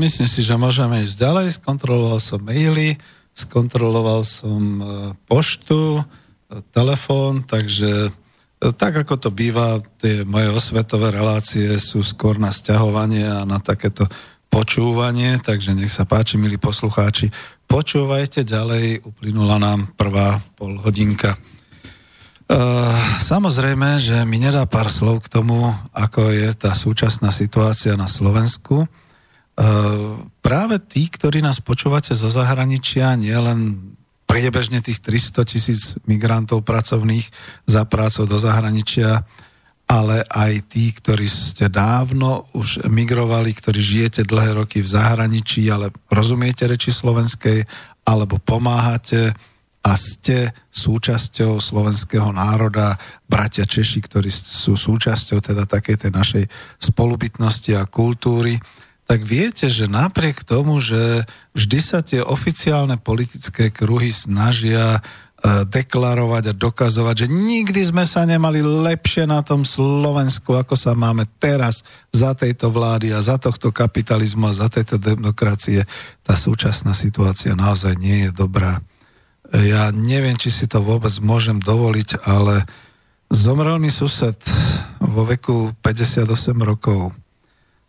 Myslím si, že môžeme ísť ďalej. Skontroloval som maily, skontroloval som e, poštu, e, telefón, takže e, tak ako to býva, tie moje osvetové relácie sú skôr na stiahovanie a na takéto počúvanie, takže nech sa páči, milí poslucháči, počúvajte ďalej, uplynula nám prvá pol hodinka. samozrejme, že mi nedá pár slov k tomu, ako je tá súčasná situácia na Slovensku. Ehm, práve tí, ktorí nás počúvate zo zahraničia, nie len priebežne tých 300 tisíc migrantov pracovných za prácou do zahraničia, ale aj tí, ktorí ste dávno už migrovali, ktorí žijete dlhé roky v zahraničí, ale rozumiete reči slovenskej, alebo pomáhate a ste súčasťou slovenského národa, bratia Češi, ktorí sú súčasťou teda takej tej našej spolubytnosti a kultúry tak viete, že napriek tomu, že vždy sa tie oficiálne politické kruhy snažia E, deklarovať a dokazovať, že nikdy sme sa nemali lepšie na tom Slovensku, ako sa máme teraz za tejto vlády a za tohto kapitalizmu a za tejto demokracie. Tá súčasná situácia naozaj nie je dobrá. Ja neviem, či si to vôbec môžem dovoliť, ale zomrel mi sused vo veku 58 rokov.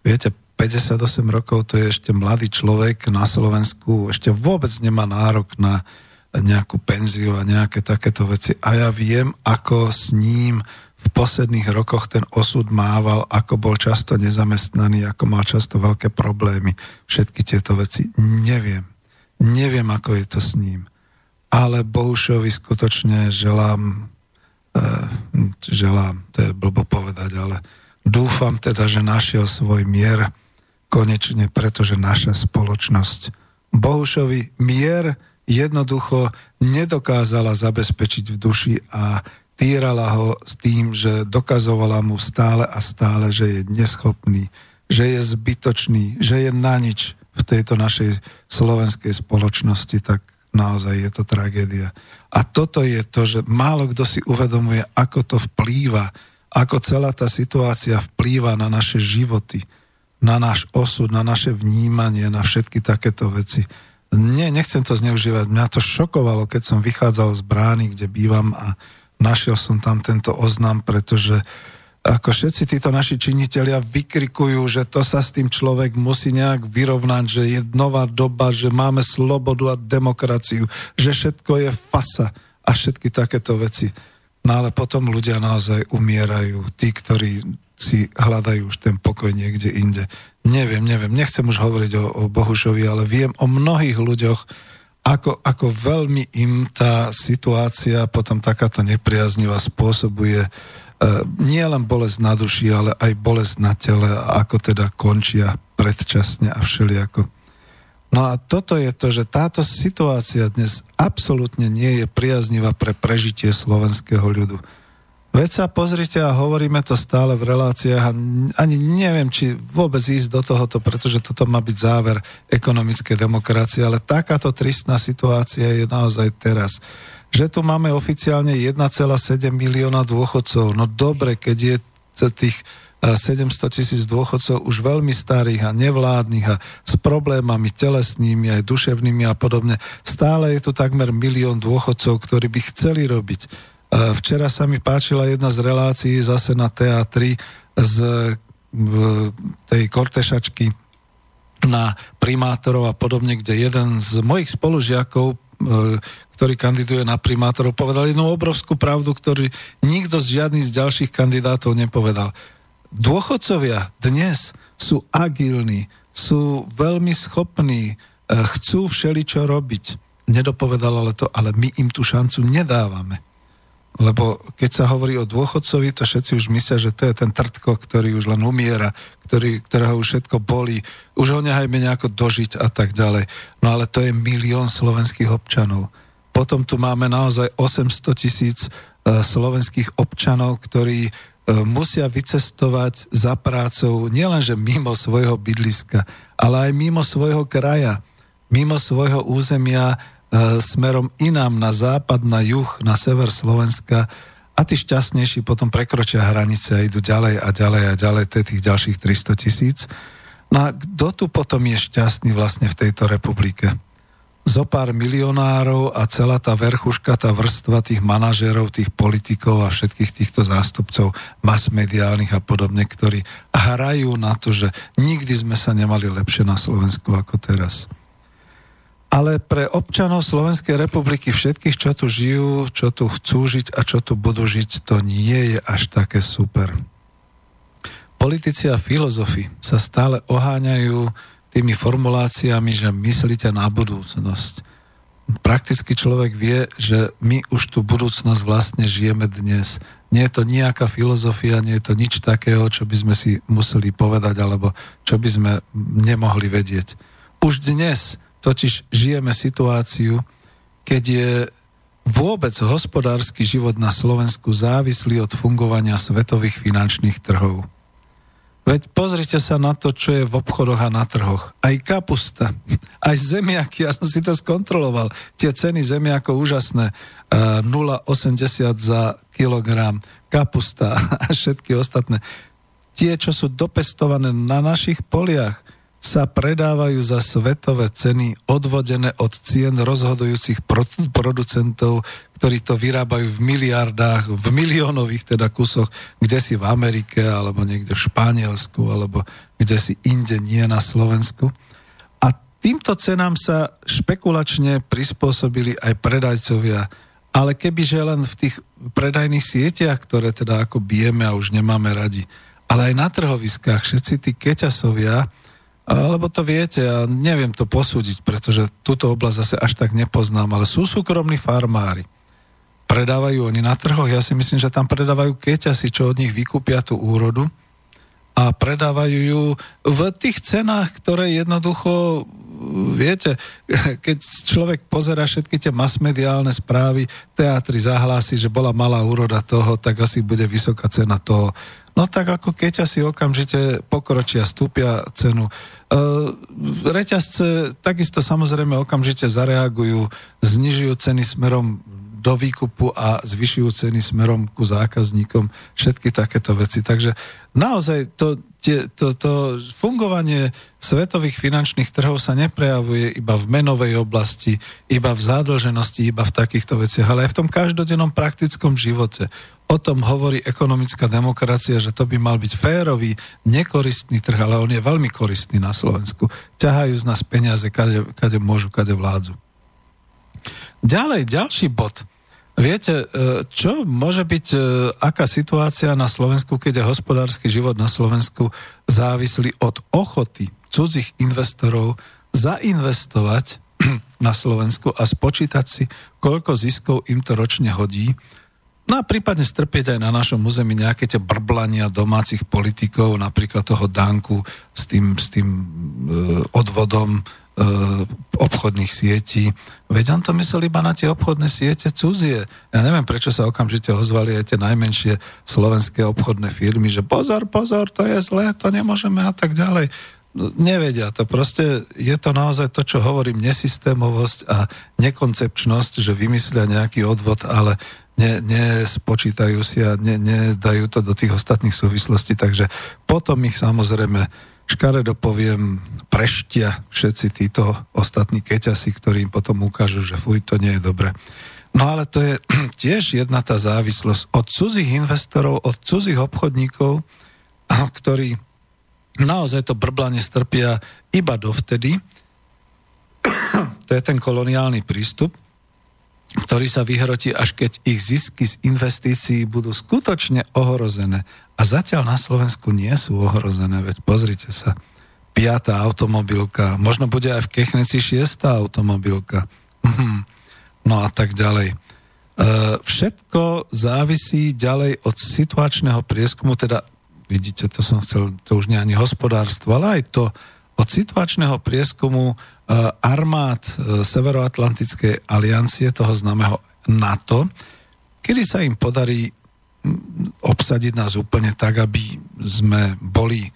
Viete, 58 rokov to je ešte mladý človek na Slovensku, ešte vôbec nemá nárok na nejakú penziu a nejaké takéto veci. A ja viem, ako s ním v posledných rokoch ten osud mával, ako bol často nezamestnaný, ako mal často veľké problémy. Všetky tieto veci neviem. Neviem, ako je to s ním. Ale Bohušovi skutočne želám, e, želám, to je blbo povedať, ale dúfam teda, že našiel svoj mier konečne, pretože naša spoločnosť Bohušovi mier jednoducho nedokázala zabezpečiť v duši a týrala ho s tým, že dokazovala mu stále a stále, že je neschopný, že je zbytočný, že je na nič v tejto našej slovenskej spoločnosti, tak naozaj je to tragédia. A toto je to, že málo kto si uvedomuje, ako to vplýva, ako celá tá situácia vplýva na naše životy, na náš osud, na naše vnímanie, na všetky takéto veci. Nie, nechcem to zneužívať. Mňa to šokovalo, keď som vychádzal z brány, kde bývam a našiel som tam tento oznam, pretože ako všetci títo naši činitelia vykrikujú, že to sa s tým človek musí nejak vyrovnať, že je nová doba, že máme slobodu a demokraciu, že všetko je fasa a všetky takéto veci. No ale potom ľudia naozaj umierajú. Tí, ktorí si hľadajú už ten pokoj niekde inde. Neviem, neviem, nechcem už hovoriť o, o Bohušovi, ale viem o mnohých ľuďoch, ako, ako veľmi im tá situácia potom takáto nepriaznivá spôsobuje e, nie len bolesť na duši, ale aj bolesť na tele, ako teda končia predčasne a všelijako. No a toto je to, že táto situácia dnes absolútne nie je priaznivá pre prežitie slovenského ľudu. Veď sa pozrite a hovoríme to stále v reláciách a ani neviem, či vôbec ísť do tohoto, pretože toto má byť záver ekonomickej demokracie, ale takáto tristná situácia je naozaj teraz. Že tu máme oficiálne 1,7 milióna dôchodcov. No dobre, keď je tých 700 tisíc dôchodcov už veľmi starých a nevládnych a s problémami telesnými aj duševnými a podobne. Stále je tu takmer milión dôchodcov, ktorí by chceli robiť Včera sa mi páčila jedna z relácií zase na teatri z tej kortešačky na primátorov a podobne, kde jeden z mojich spolužiakov, e, ktorý kandiduje na primátorov, povedal jednu obrovskú pravdu, ktorý nikto z žiadnych z ďalších kandidátov nepovedal. Dôchodcovia dnes sú agilní, sú veľmi schopní, chcú všeličo robiť. Nedopovedal ale to, ale my im tú šancu nedávame. Lebo keď sa hovorí o dôchodcovi, to všetci už myslia, že to je ten trtko, ktorý už len umiera, ktorý, ktorého už všetko bolí, už ho nehajme nejako dožiť a tak ďalej. No ale to je milión slovenských občanov. Potom tu máme naozaj 800 tisíc e, slovenských občanov, ktorí e, musia vycestovať za prácou nielenže mimo svojho bydliska, ale aj mimo svojho kraja, mimo svojho územia, smerom inám na západ, na juh, na sever Slovenska a tí šťastnejší potom prekročia hranice a idú ďalej a ďalej a ďalej, to je tých ďalších 300 tisíc. No a kto tu potom je šťastný vlastne v tejto republike? Zo pár milionárov a celá tá verchuška, tá vrstva tých manažerov, tých politikov a všetkých týchto zástupcov masmediálnych a podobne, ktorí hrajú na to, že nikdy sme sa nemali lepšie na Slovensku ako teraz ale pre občanov Slovenskej republiky všetkých, čo tu žijú, čo tu chcú žiť a čo tu budú žiť, to nie je až také super. Politici a filozofi sa stále oháňajú tými formuláciami, že myslíte na budúcnosť. Prakticky človek vie, že my už tú budúcnosť vlastne žijeme dnes. Nie je to nejaká filozofia, nie je to nič takého, čo by sme si museli povedať, alebo čo by sme nemohli vedieť. Už dnes Totiž žijeme situáciu, keď je vôbec hospodársky život na Slovensku závislý od fungovania svetových finančných trhov. Veď pozrite sa na to, čo je v obchodoch a na trhoch. Aj kapusta, aj zemiaky, ja som si to skontroloval. Tie ceny zemiakov úžasné. 0,80 e, za kilogram, kapusta a všetky ostatné. Tie, čo sú dopestované na našich poliach, sa predávajú za svetové ceny odvodené od cien rozhodujúcich producentov, ktorí to vyrábajú v miliardách, v miliónových teda kusoch, kde si v Amerike, alebo niekde v Španielsku, alebo kde si inde nie na Slovensku. A týmto cenám sa špekulačne prispôsobili aj predajcovia, ale kebyže len v tých predajných sieťach, ktoré teda ako bijeme a už nemáme radi, ale aj na trhoviskách všetci tí keťasovia, lebo to viete, ja neviem to posúdiť, pretože túto oblasť zase až tak nepoznám, ale sú súkromní farmári. Predávajú oni na trhoch, ja si myslím, že tam predávajú keťasy, čo od nich vykúpia tú úrodu a predávajú ju v tých cenách, ktoré jednoducho, viete, keď človek pozera všetky tie masmediálne správy, teatri zahlási, že bola malá úroda toho, tak asi bude vysoká cena toho. No tak ako keď asi okamžite pokročia, stúpia cenu. E, reťazce takisto samozrejme okamžite zareagujú, znižujú ceny smerom do výkupu a zvyšujú ceny smerom ku zákazníkom, všetky takéto veci. Takže naozaj to, tie, to, to fungovanie svetových finančných trhov sa neprejavuje iba v menovej oblasti, iba v zádlženosti, iba v takýchto veciach, ale aj v tom každodennom praktickom živote. O tom hovorí ekonomická demokracia, že to by mal byť férový, nekoristný trh, ale on je veľmi koristný na Slovensku. Ťahajú z nás peniaze, kade, kade môžu, kade vládzu. Ďalej, ďalší bod. Viete, e, čo môže byť, e, aká situácia na Slovensku, keď je hospodársky život na Slovensku závislý od ochoty cudzích investorov zainvestovať na Slovensku a spočítať si, koľko ziskov im to ročne hodí, No a prípadne strpieť aj na našom území nejaké tie brblania domácich politikov, napríklad toho Danku s tým, s tým e, odvodom obchodných sietí. Veď on to myslel iba na tie obchodné siete cudzie. Ja neviem, prečo sa okamžite ozvali aj tie najmenšie slovenské obchodné firmy, že pozor, pozor, to je zlé, to nemôžeme a tak ďalej. No, nevedia to. Proste je to naozaj to, čo hovorím, nesystémovosť a nekoncepčnosť, že vymyslia nejaký odvod, ale ne, nespočítajú si a ne, nedajú to do tých ostatných súvislostí, takže potom ich samozrejme škaredo poviem, preštia všetci títo ostatní keťasi, ktorí im potom ukážu, že fuj, to nie je dobre. No ale to je tiež jedna tá závislosť od cudzích investorov, od cudzích obchodníkov, ktorí naozaj to brblanie strpia iba dovtedy, to je ten koloniálny prístup, ktorý sa vyhrotí, až keď ich zisky z investícií budú skutočne ohrozené. A zatiaľ na Slovensku nie sú ohrozené, veď pozrite sa. Piatá automobilka, možno bude aj v Kechnici šiestá automobilka. Mhm. No a tak ďalej. E, všetko závisí ďalej od situačného prieskumu, teda vidíte, to som chcel, to už nie ani hospodárstvo, ale aj to od situačného prieskumu armád eh, Severoatlantickej aliancie, toho známeho NATO, kedy sa im podarí obsadiť nás úplne tak, aby sme boli eh,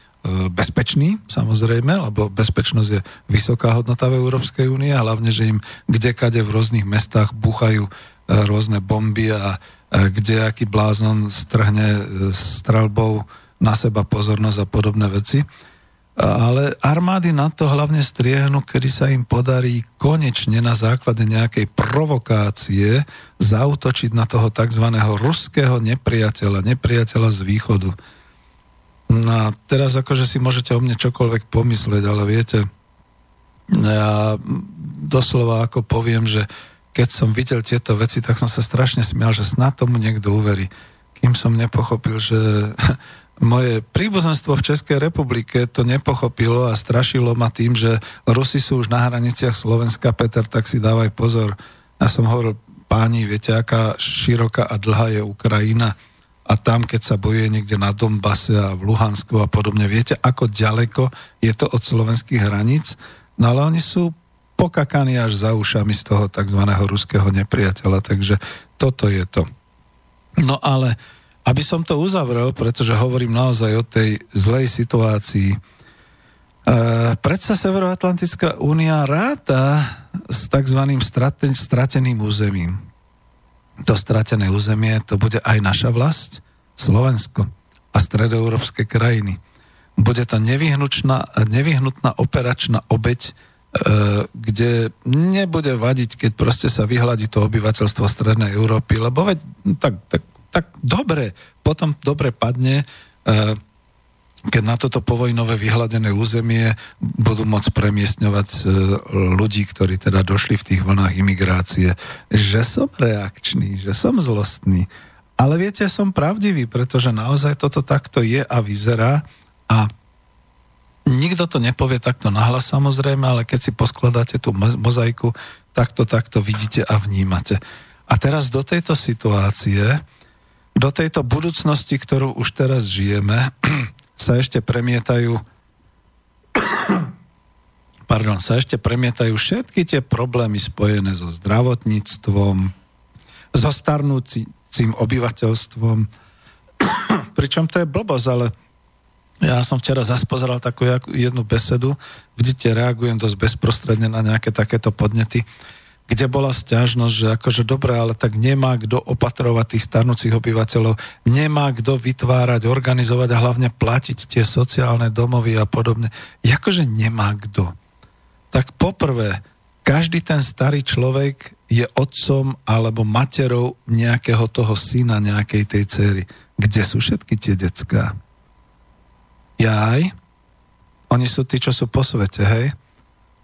bezpeční, samozrejme, lebo bezpečnosť je vysoká hodnota v Európskej únie a hlavne, že im kde-kade v rôznych mestách búchajú rôzne bomby a kde aký blázon strhne strelbou na seba pozornosť a podobné veci ale armády na to hlavne striehnú, kedy sa im podarí konečne na základe nejakej provokácie zautočiť na toho tzv. ruského nepriateľa, nepriateľa z východu. No a teraz akože si môžete o mne čokoľvek pomyslieť, ale viete, ja doslova ako poviem, že keď som videl tieto veci, tak som sa strašne smial, že snad tomu niekto uverí. Kým som nepochopil, že moje príbuzenstvo v Českej republike to nepochopilo a strašilo ma tým, že Rusi sú už na hraniciach Slovenska, Peter, tak si dávaj pozor. Ja som hovoril, páni, viete, aká široká a dlhá je Ukrajina a tam, keď sa bojuje niekde na Donbase a v Luhansku a podobne, viete, ako ďaleko je to od slovenských hraníc? No ale oni sú pokakaní až za ušami z toho tzv. ruského nepriateľa, takže toto je to. No ale aby som to uzavrel, pretože hovorím naozaj o tej zlej situácii. E, predsa Severoatlantická únia ráta s tzv. strateným územím. To stratené územie, to bude aj naša vlast, Slovensko a stredoeurópske krajiny. Bude to nevyhnutná, operačná obeď, e, kde nebude vadiť, keď proste sa vyhľadí to obyvateľstvo Strednej Európy, lebo veď, tak, tak tak dobre, potom dobre padne, e, keď na toto povojnové vyhľadené územie budú môcť premiestňovať e, ľudí, ktorí teda došli v tých vlnách imigrácie, že som reakčný, že som zlostný. Ale viete, som pravdivý, pretože naozaj toto takto je a vyzerá a nikto to nepovie takto nahlas samozrejme, ale keď si poskladáte tú mozaiku, takto, takto vidíte a vnímate. A teraz do tejto situácie do tejto budúcnosti, ktorú už teraz žijeme, sa ešte premietajú pardon, sa ešte premietajú všetky tie problémy spojené so zdravotníctvom, so starnúcim obyvateľstvom. Pričom to je blbosť, ale ja som včera zase pozeral takú jednu besedu, vidíte, reagujem dosť bezprostredne na nejaké takéto podnety kde bola stiažnosť, že akože dobre, ale tak nemá kto opatrovať tých starnúcich obyvateľov, nemá kto vytvárať, organizovať a hlavne platiť tie sociálne domovy a podobne. Jakože nemá kto. Tak poprvé, každý ten starý človek je otcom alebo materou nejakého toho syna, nejakej tej cery. Kde sú všetky tie decká? Jaj? Oni sú tí, čo sú po svete, hej?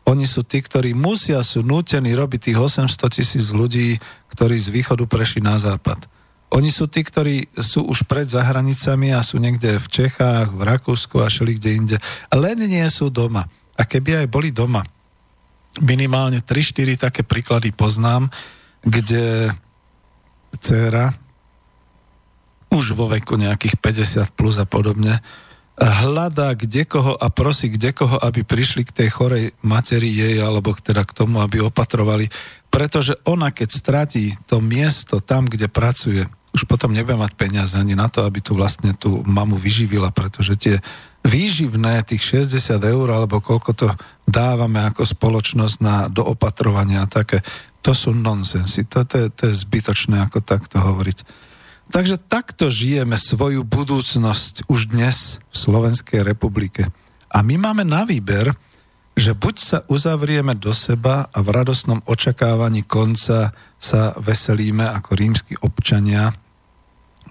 Oni sú tí, ktorí musia, sú nútení robiť tých 800 tisíc ľudí, ktorí z východu prešli na západ. Oni sú tí, ktorí sú už pred zahranicami a sú niekde v Čechách, v Rakúsku a šeli kde inde. Len nie sú doma. A keby aj boli doma, minimálne 3-4 také príklady poznám, kde dcera už vo veku nejakých 50 plus a podobne, hľadá kde koho a prosí kde koho, aby prišli k tej chorej materi jej, alebo teda k tomu, aby opatrovali. Pretože ona, keď stratí to miesto tam, kde pracuje, už potom nebude mať peniaze ani na to, aby tu vlastne tú mamu vyživila, pretože tie výživné, tých 60 eur, alebo koľko to dávame ako spoločnosť na doopatrovanie a také, to sú nonsensy. To, to, to je zbytočné ako takto hovoriť. Takže takto žijeme svoju budúcnosť už dnes v Slovenskej republike. A my máme na výber, že buď sa uzavrieme do seba a v radosnom očakávaní konca sa veselíme ako rímsky občania,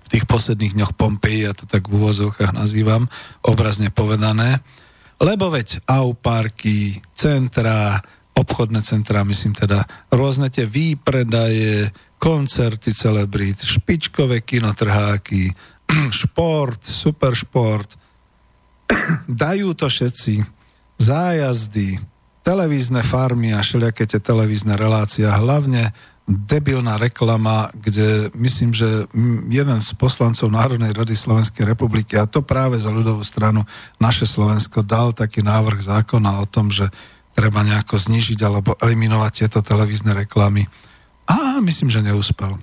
v tých posledných dňoch Pompeji, ja to tak v úvozovkách nazývam, obrazne povedané, lebo veď auparky, centra, obchodné centrá, myslím teda, rôzne tie výpredaje, koncerty celebrít, špičkové kinotrháky, šport, superšport, dajú to všetci, zájazdy, televízne farmy a všelijaké tie televízne relácie, hlavne debilná reklama, kde myslím, že jeden z poslancov Národnej rady Slovenskej republiky, a to práve za ľudovú stranu naše Slovensko, dal taký návrh zákona o tom, že treba nejako znižiť alebo eliminovať tieto televízne reklamy a myslím, že neúspel.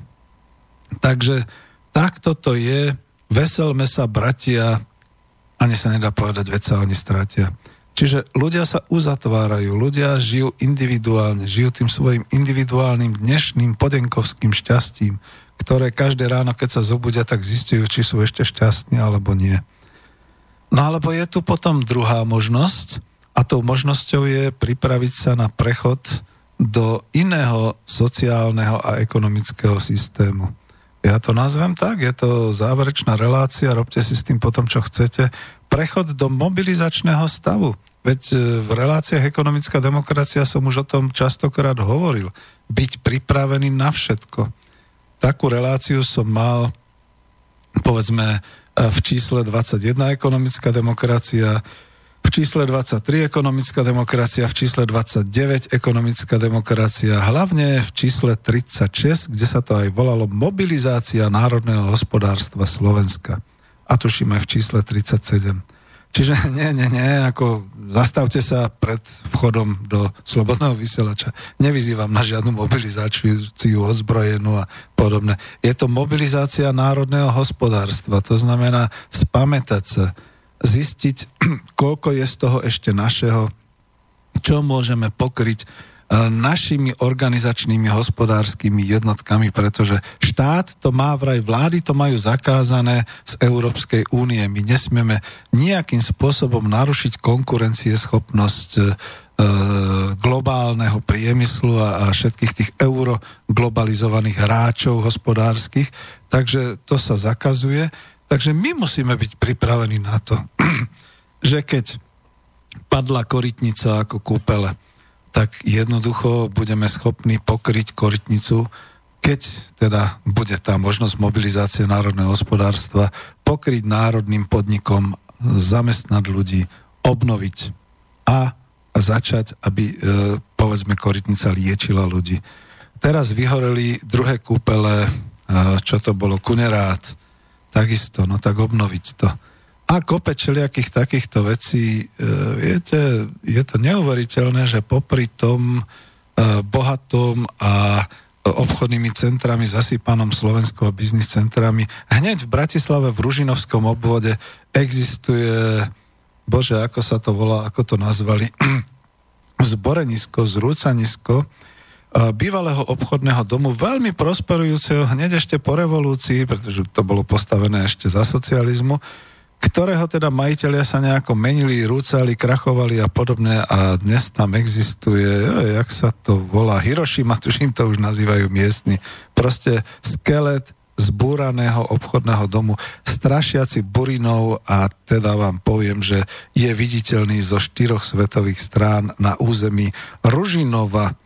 Takže takto to je. Veselme sa, bratia. Ani sa nedá povedať, veď sa oni stratia. Čiže ľudia sa uzatvárajú, ľudia žijú individuálne, žijú tým svojim individuálnym dnešným podenkovským šťastím, ktoré každé ráno, keď sa zobudia, tak zistujú, či sú ešte šťastní alebo nie. No alebo je tu potom druhá možnosť a tou možnosťou je pripraviť sa na prechod do iného sociálneho a ekonomického systému. Ja to nazvem tak, je to záverečná relácia, robte si s tým potom, čo chcete. Prechod do mobilizačného stavu. Veď e, v reláciách ekonomická demokracia som už o tom častokrát hovoril. Byť pripravený na všetko. Takú reláciu som mal, povedzme, e, v čísle 21 ekonomická demokracia, v čísle 23 ekonomická demokracia, v čísle 29 ekonomická demokracia, hlavne v čísle 36, kde sa to aj volalo mobilizácia národného hospodárstva Slovenska. A tuším aj v čísle 37. Čiže nie, nie, nie, ako zastavte sa pred vchodom do slobodného vysielača. Nevyzývam na žiadnu mobilizáciu ozbrojenú a podobne. Je to mobilizácia národného hospodárstva, to znamená spamätať sa, zistiť, koľko je z toho ešte našeho, čo môžeme pokryť našimi organizačnými hospodárskymi jednotkami, pretože štát to má vraj, vlády to majú zakázané z Európskej únie. My nesmieme nejakým spôsobom narušiť konkurencieschopnosť e, globálneho priemyslu a, a všetkých tých euroglobalizovaných hráčov hospodárskych, takže to sa zakazuje. Takže my musíme byť pripravení na to, že keď padla korytnica ako kúpele, tak jednoducho budeme schopní pokryť korytnicu, keď teda bude tá možnosť mobilizácie národného hospodárstva, pokryť národným podnikom, zamestnať ľudí, obnoviť a začať, aby e, povedzme korytnica liečila ľudí. Teraz vyhoreli druhé kúpele, e, čo to bolo, kunerát, takisto, no tak obnoviť to a kope čeliakých takýchto vecí. E, viete, je to neuveriteľné, že popri tom e, bohatom a obchodnými centrami, zasýpanom Slovenskou a biznis centrami. Hneď v Bratislave v Ružinovskom obvode existuje, bože, ako sa to volá, ako to nazvali, zborenisko, zrúcanisko bývalého obchodného domu, veľmi prosperujúceho hneď ešte po revolúcii, pretože to bolo postavené ešte za socializmu, ktorého teda majiteľia sa nejako menili, rúcali, krachovali a podobne a dnes tam existuje, jak sa to volá, Hiroshima, tuším to už nazývajú miestni, proste skelet zbúraného obchodného domu, strašiaci burinov a teda vám poviem, že je viditeľný zo štyroch svetových strán na území Ružinova.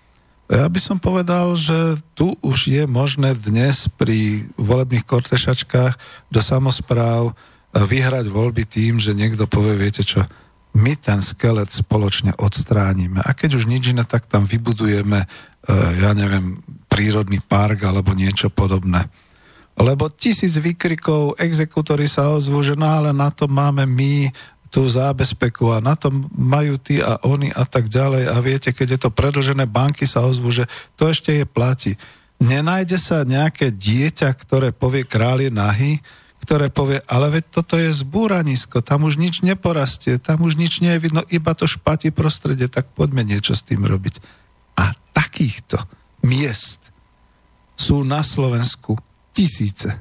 Ja by som povedal, že tu už je možné dnes pri volebných kortešačkách do samozpráv vyhrať voľby tým, že niekto povie, viete čo, my ten skelet spoločne odstránime. A keď už nič iné, tak tam vybudujeme, e, ja neviem, prírodný park alebo niečo podobné. Lebo tisíc výkrikov, exekútory sa ozvú, že no ale na to máme my tú zábezpeku a na to majú tí a oni a tak ďalej. A viete, keď je to predlžené, banky sa ozvú, že to ešte je platí. Nenájde sa nejaké dieťa, ktoré povie králi nahy, ktoré povie, ale veď toto je zbúranisko, tam už nič neporastie, tam už nič nie je vidno, iba to špatí prostredie, tak poďme niečo s tým robiť. A takýchto miest sú na Slovensku tisíce.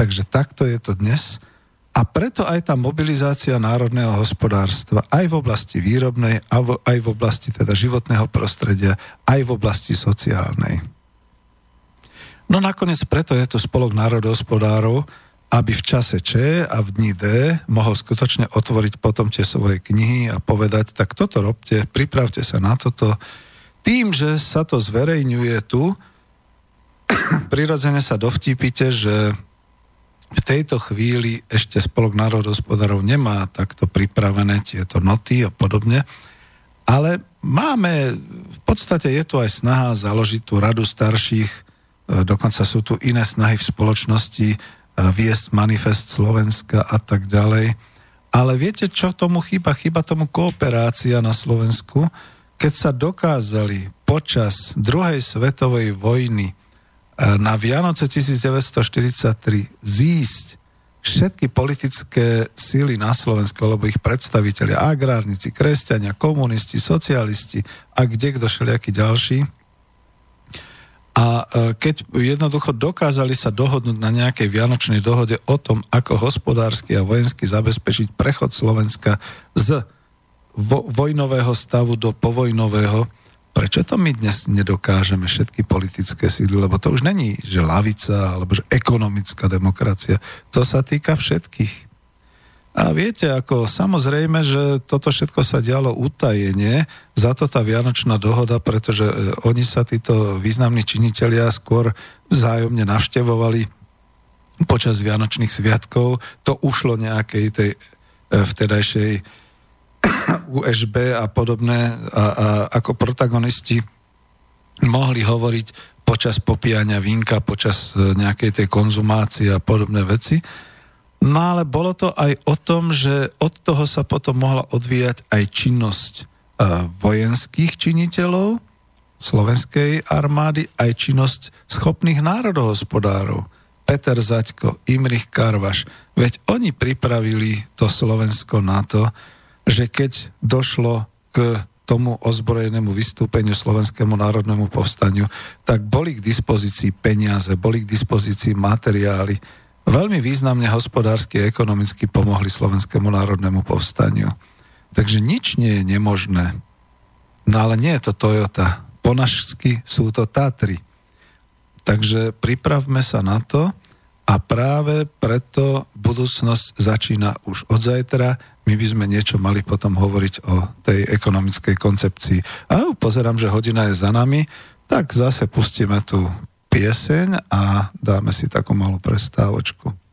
Takže takto je to dnes. A preto aj tá mobilizácia národného hospodárstva aj v oblasti výrobnej, aj v oblasti teda životného prostredia, aj v oblasti sociálnej. No nakoniec preto je to spolok národohospodárov, aby v čase Č a v dni D mohol skutočne otvoriť potom tie svoje knihy a povedať, tak toto robte, pripravte sa na toto. Tým, že sa to zverejňuje tu, prirodzene sa dovtípite, že v tejto chvíli ešte Spolok národospodárov nemá takto pripravené tieto noty a podobne, ale máme, v podstate je tu aj snaha založiť tú radu starších, e, dokonca sú tu iné snahy v spoločnosti, viesť manifest Slovenska a tak ďalej. Ale viete, čo tomu chýba? Chýba tomu kooperácia na Slovensku, keď sa dokázali počas druhej svetovej vojny e, na Vianoce 1943 zísť všetky politické síly na Slovensku, alebo ich predstaviteľi, agrárnici, kresťania, komunisti, socialisti a kde kto všelijakí ďalší, a e, keď jednoducho dokázali sa dohodnúť na nejakej vianočnej dohode o tom, ako hospodársky a vojensky zabezpečiť prechod Slovenska z vo, vojnového stavu do povojnového, prečo to my dnes nedokážeme všetky politické síly, lebo to už není, že lavica alebo že ekonomická demokracia, to sa týka všetkých. A viete, ako samozrejme, že toto všetko sa dialo utajenie, za to tá Vianočná dohoda, pretože e, oni sa títo významní činitelia skôr vzájomne navštevovali počas Vianočných sviatkov. To ušlo nejakej tej e, vtedajšej USB a podobné a, a ako protagonisti mohli hovoriť počas popíjania vínka, počas e, nejakej tej konzumácie a podobné veci. No ale bolo to aj o tom, že od toho sa potom mohla odvíjať aj činnosť e, vojenských činiteľov slovenskej armády, aj činnosť schopných národohospodárov. Peter Zaďko, Imrich Karvaš, veď oni pripravili to Slovensko na to, že keď došlo k tomu ozbrojenému vystúpeniu Slovenskému národnému povstaniu, tak boli k dispozícii peniaze, boli k dispozícii materiály, veľmi významne hospodársky a ekonomicky pomohli Slovenskému národnému povstaniu. Takže nič nie je nemožné. No ale nie je to Toyota. Po našsky sú to Tatry. Takže pripravme sa na to a práve preto budúcnosť začína už od zajtra. My by sme niečo mali potom hovoriť o tej ekonomickej koncepcii. A pozerám, že hodina je za nami, tak zase pustíme tu pieseň a dáme si takú malú prestávočku. No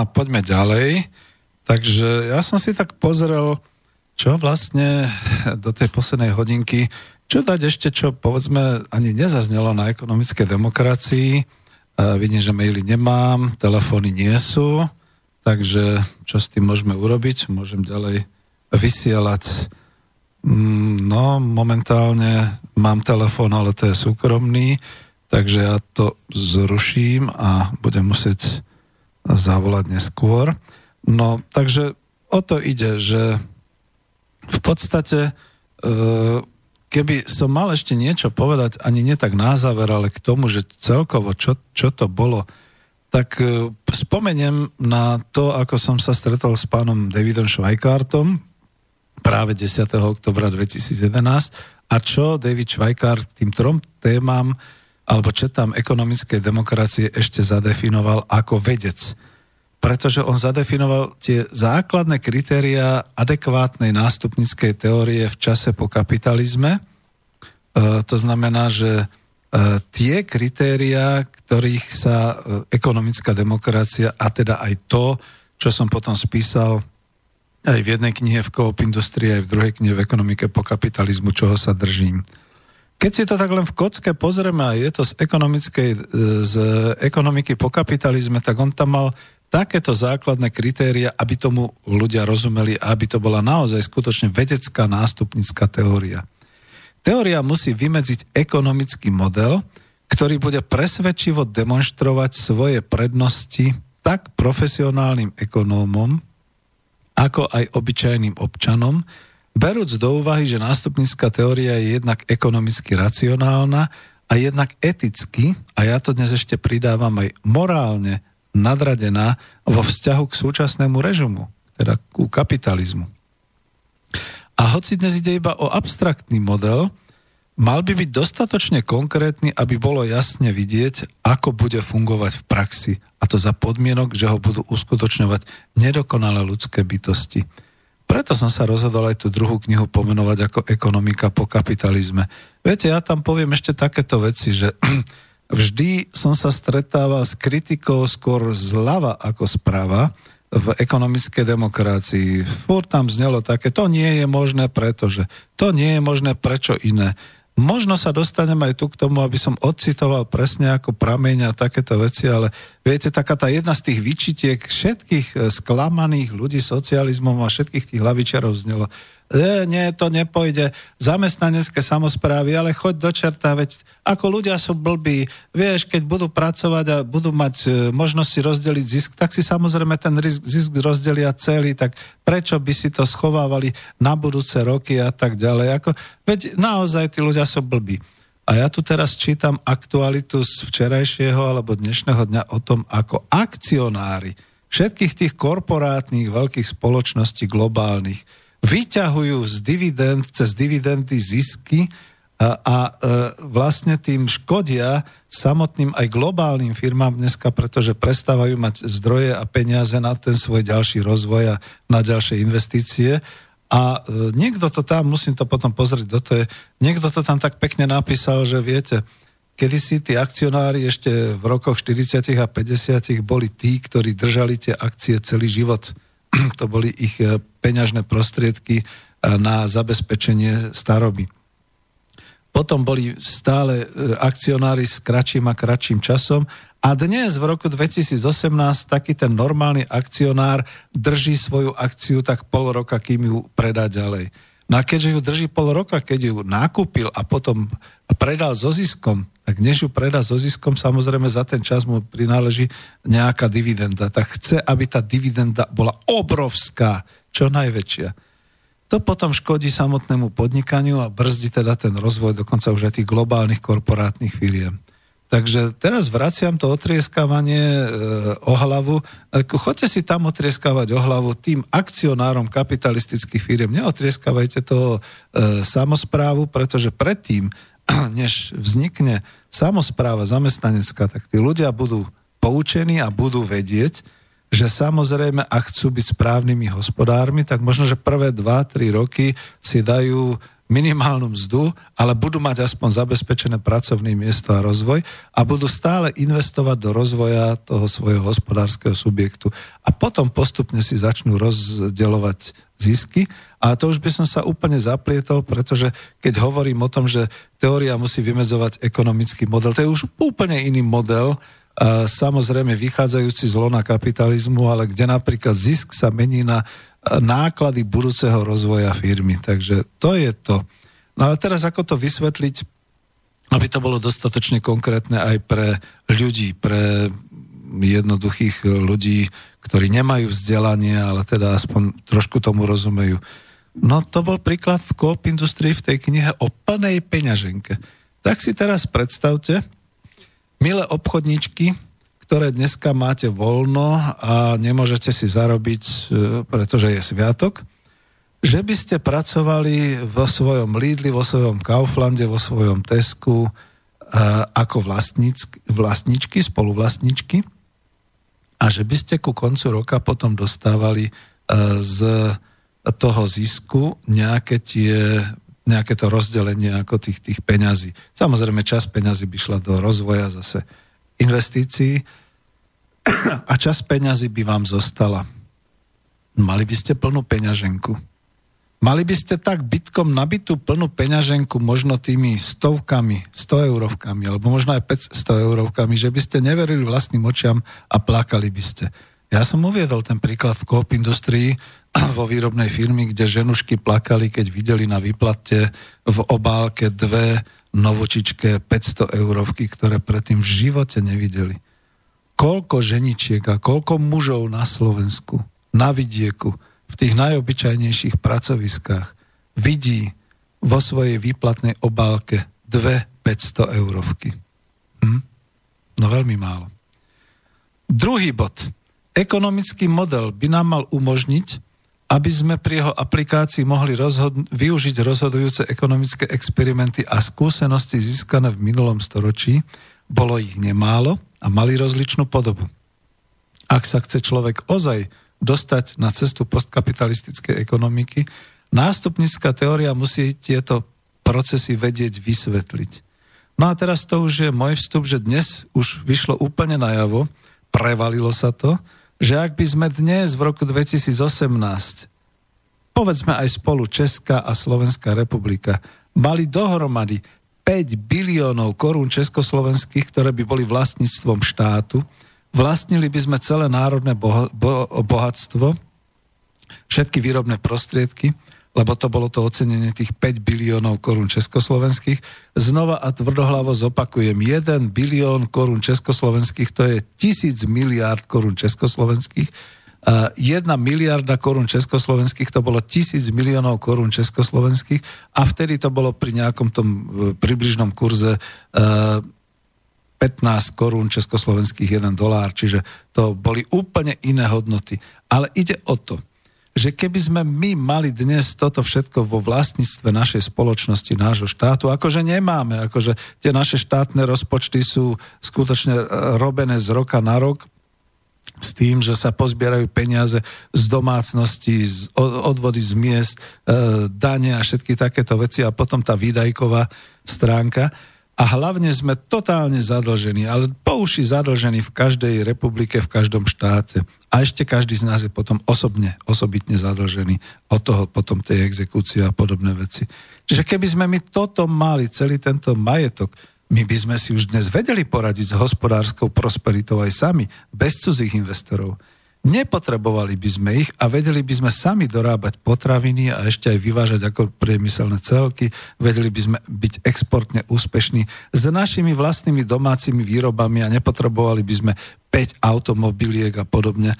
a poďme ďalej. Takže ja som si tak pozrel, čo vlastne do tej poslednej hodinky, čo dať ešte, čo povedzme ani nezaznelo na ekonomickej demokracii. Vidím, že maily nemám, telefóny nie sú, takže čo s tým môžeme urobiť? Môžem ďalej vysielať. Mm, no, momentálne mám telefón, ale to je súkromný, takže ja to zruším a budem musieť zavolať neskôr. No, takže o to ide, že v podstate, e, keby som mal ešte niečo povedať, ani nie tak na záver, ale k tomu, že celkovo, čo, čo to bolo, tak e, spomeniem na to, ako som sa stretol s pánom Davidom Švajkártom práve 10. oktobra 2011 a čo David Švajkár tým trom témam alebo četám ekonomickej demokracie ešte zadefinoval ako vedec. Pretože on zadefinoval tie základné kritéria adekvátnej nástupnickej teórie v čase po kapitalizme. E, to znamená, že e, tie kritéria, ktorých sa e, ekonomická demokracia a teda aj to, čo som potom spísal aj v jednej knihe v Coop Industrii, aj v druhej knihe v ekonomike po kapitalizmu, čoho sa držím. Keď si to tak len v kocke pozrieme a je to z, ekonomickej, e, z ekonomiky po kapitalizme, tak on tam mal takéto základné kritéria, aby tomu ľudia rozumeli a aby to bola naozaj skutočne vedecká nástupnická teória. Teória musí vymedziť ekonomický model, ktorý bude presvedčivo demonstrovať svoje prednosti tak profesionálnym ekonómom, ako aj obyčajným občanom, Berúc do úvahy, že nástupnická teória je jednak ekonomicky racionálna a jednak eticky, a ja to dnes ešte pridávam aj morálne nadradená vo vzťahu k súčasnému režimu, teda ku kapitalizmu. A hoci dnes ide iba o abstraktný model, mal by byť dostatočne konkrétny, aby bolo jasne vidieť, ako bude fungovať v praxi, a to za podmienok, že ho budú uskutočňovať nedokonalé ľudské bytosti. Preto som sa rozhodol aj tú druhú knihu pomenovať ako ekonomika po kapitalizme. Viete, ja tam poviem ešte takéto veci, že vždy som sa stretával s kritikou skôr zľava ako sprava v ekonomickej demokracii. Fúr tam znelo také, to nie je možné, pretože to nie je možné, prečo iné. Možno sa dostanem aj tu k tomu, aby som odcitoval presne ako prameň a takéto veci, ale Viete, taká tá jedna z tých vyčitiek všetkých e, sklamaných ľudí socializmom a všetkých tých hlavičarov znelo. E, nie, to nepojde. Zamestnanecké samozprávy, ale choď do čerta, veď ako ľudia sú blbí. Vieš, keď budú pracovať a budú mať e, možnosť si rozdeliť zisk, tak si samozrejme ten zisk rozdelia celý, tak prečo by si to schovávali na budúce roky a tak ďalej. Ako, veď naozaj tí ľudia sú blbí. A ja tu teraz čítam aktualitu z včerajšieho alebo dnešného dňa o tom, ako akcionári všetkých tých korporátnych veľkých spoločností globálnych vyťahujú z dividend, cez dividendy zisky a, a e, vlastne tým škodia samotným aj globálnym firmám dneska, pretože prestávajú mať zdroje a peniaze na ten svoj ďalší rozvoj a na ďalšie investície a e, niekto to tam, musím to potom pozrieť, do to je, niekto to tam tak pekne napísal, že viete, kedysi tí akcionári ešte v rokoch 40 a 50 boli tí, ktorí držali tie akcie celý život. to boli ich e, peňažné prostriedky e, na zabezpečenie staroby. Potom boli stále akcionári s kratším a kratším časom a dnes v roku 2018 taký ten normálny akcionár drží svoju akciu tak pol roka, kým ju predá ďalej. No a keďže ju drží pol roka, keď ju nakúpil a potom predal so ziskom, tak než ju predá so ziskom, samozrejme za ten čas mu prináleží nejaká dividenda. Tak chce, aby tá dividenda bola obrovská, čo najväčšia. To potom škodí samotnému podnikaniu a brzdí teda ten rozvoj dokonca už aj tých globálnych korporátnych firiem. Takže teraz vraciam to otrieskávanie e, o hlavu. E, choďte si tam otrieskávať o hlavu tým akcionárom kapitalistických firiem. Neotrieskávajte to e, samozprávu, pretože predtým, než vznikne samozpráva zamestnanecká, tak tí ľudia budú poučení a budú vedieť, že samozrejme, ak chcú byť správnymi hospodármi, tak možno, že prvé 2-3 roky si dajú minimálnu mzdu, ale budú mať aspoň zabezpečené pracovné miesto a rozvoj a budú stále investovať do rozvoja toho svojho hospodárskeho subjektu. A potom postupne si začnú rozdeľovať zisky. A to už by som sa úplne zaplietol, pretože keď hovorím o tom, že teória musí vymedzovať ekonomický model, to je už úplne iný model, samozrejme vychádzajúci z lona kapitalizmu, ale kde napríklad zisk sa mení na náklady budúceho rozvoja firmy. Takže to je to. No ale teraz ako to vysvetliť, aby to bolo dostatočne konkrétne aj pre ľudí, pre jednoduchých ľudí, ktorí nemajú vzdelanie, ale teda aspoň trošku tomu rozumejú. No to bol príklad v Coop Industrii v tej knihe o plnej peňaženke. Tak si teraz predstavte, milé obchodníčky, ktoré dneska máte voľno a nemôžete si zarobiť, e, pretože je sviatok, že by ste pracovali vo svojom Lidli, vo svojom Kauflande, vo svojom Tesku e, ako vlastničky, spoluvlastničky a že by ste ku koncu roka potom dostávali e, z toho zisku nejaké tie nejaké to rozdelenie ako tých, tých peňazí. Samozrejme, čas peňazí by šla do rozvoja zase investícií a čas peňazí by vám zostala. Mali by ste plnú peňaženku. Mali by ste tak bytkom nabitú plnú peňaženku možno tými stovkami, 100 eurovkami, alebo možno aj 500 eurovkami, že by ste neverili vlastným očiam a plakali by ste. Ja som uviedol ten príklad v Coop Industrii vo výrobnej firmy, kde ženušky plakali, keď videli na výplate v obálke dve novočičké 500 eurovky, ktoré predtým v živote nevideli koľko ženičiek a koľko mužov na Slovensku, na vidieku, v tých najobyčajnejších pracoviskách vidí vo svojej výplatnej obálke dve 500 eurovky. Hm? No veľmi málo. Druhý bod. Ekonomický model by nám mal umožniť, aby sme pri jeho aplikácii mohli rozhod- využiť rozhodujúce ekonomické experimenty a skúsenosti získané v minulom storočí. Bolo ich nemálo a mali rozličnú podobu. Ak sa chce človek ozaj dostať na cestu postkapitalistickej ekonomiky, nástupnická teória musí tieto procesy vedieť vysvetliť. No a teraz to už je môj vstup, že dnes už vyšlo úplne najavo, prevalilo sa to, že ak by sme dnes v roku 2018, povedzme aj spolu Česká a Slovenská republika, mali dohromady 5 biliónov korún československých, ktoré by boli vlastníctvom štátu, vlastnili by sme celé národné bohatstvo, všetky výrobné prostriedky, lebo to bolo to ocenenie tých 5 biliónov korún československých. Znova a tvrdohlavo zopakujem, 1 bilión korún československých, to je tisíc miliárd korún československých, jedna miliarda korún československých, to bolo tisíc miliónov korún československých a vtedy to bolo pri nejakom tom e, približnom kurze 15 e, korún československých 1 dolár, čiže to boli úplne iné hodnoty. Ale ide o to, že keby sme my mali dnes toto všetko vo vlastníctve našej spoločnosti, nášho štátu, akože nemáme, akože tie naše štátne rozpočty sú skutočne e, robené z roka na rok, s tým, že sa pozbierajú peniaze z domácnosti, z odvody z miest, e, dane a všetky takéto veci a potom tá výdajková stránka. A hlavne sme totálne zadlžení, ale po uši zadlžení v každej republike, v každom štáte. A ešte každý z nás je potom osobne, osobitne zadlžený od toho potom tej exekúcie a podobné veci. Čiže keby sme my toto mali, celý tento majetok, my by sme si už dnes vedeli poradiť s hospodárskou prosperitou aj sami, bez cudzích investorov. Nepotrebovali by sme ich a vedeli by sme sami dorábať potraviny a ešte aj vyvážať ako priemyselné celky, vedeli by sme byť exportne úspešní s našimi vlastnými domácimi výrobami a nepotrebovali by sme 5 automobiliek a podobne.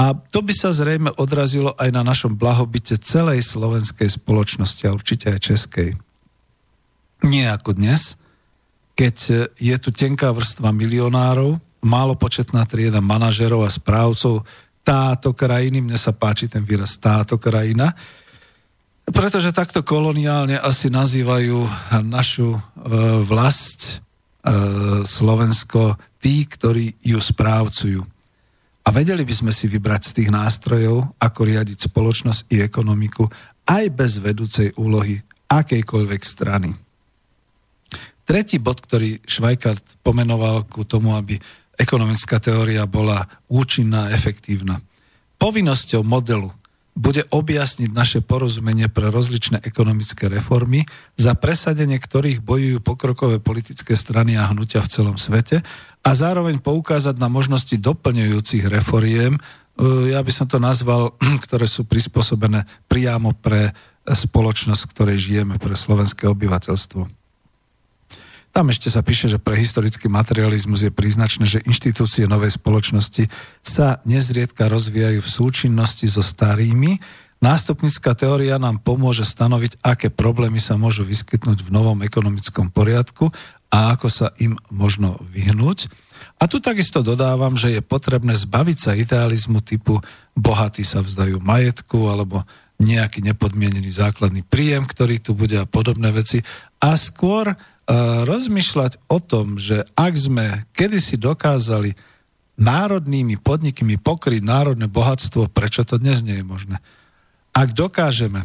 A to by sa zrejme odrazilo aj na našom blahobite celej slovenskej spoločnosti a určite aj českej. Nie ako dnes, keď je tu tenká vrstva milionárov, málo početná trieda manažerov a správcov táto krajiny, mne sa páči ten výraz táto krajina, pretože takto koloniálne asi nazývajú našu e, vlast e, Slovensko tí, ktorí ju správcujú. A vedeli by sme si vybrať z tých nástrojov, ako riadiť spoločnosť i ekonomiku, aj bez vedúcej úlohy akejkoľvek strany. Tretí bod, ktorý Švajkart pomenoval ku tomu, aby ekonomická teória bola účinná a efektívna. Povinnosťou modelu bude objasniť naše porozumenie pre rozličné ekonomické reformy, za presadenie ktorých bojujú pokrokové politické strany a hnutia v celom svete a zároveň poukázať na možnosti doplňujúcich reforiem, e, ja by som to nazval, ktoré sú prispôsobené priamo pre spoločnosť, v ktorej žijeme, pre slovenské obyvateľstvo. Tam ešte sa píše, že pre historický materializmus je príznačné, že inštitúcie novej spoločnosti sa nezriedka rozvíjajú v súčinnosti so starými. Nástupnická teória nám pomôže stanoviť, aké problémy sa môžu vyskytnúť v novom ekonomickom poriadku a ako sa im možno vyhnúť. A tu takisto dodávam, že je potrebné zbaviť sa idealizmu typu bohatí sa vzdajú majetku alebo nejaký nepodmienený základný príjem, ktorý tu bude a podobné veci. A skôr rozmýšľať o tom, že ak sme kedysi dokázali národnými podnikmi pokryť národné bohatstvo, prečo to dnes nie je možné? Ak dokážeme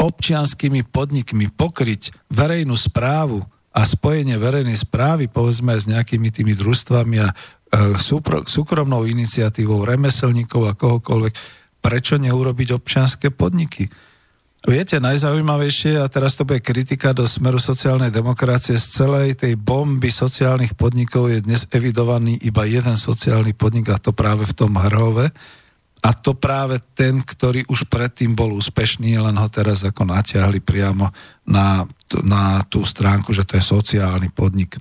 občianskými podnikmi pokryť verejnú správu a spojenie verejnej správy, povedzme s nejakými tými družstvami a e, súkromnou iniciatívou remeselníkov a kohokoľvek, prečo neurobiť občianské podniky? Viete, najzaujímavejšie, a teraz to bude kritika do smeru sociálnej demokracie, z celej tej bomby sociálnych podnikov je dnes evidovaný iba jeden sociálny podnik a to práve v tom Hrhove. A to práve ten, ktorý už predtým bol úspešný, len ho teraz ako natiahli priamo na, na tú stránku, že to je sociálny podnik.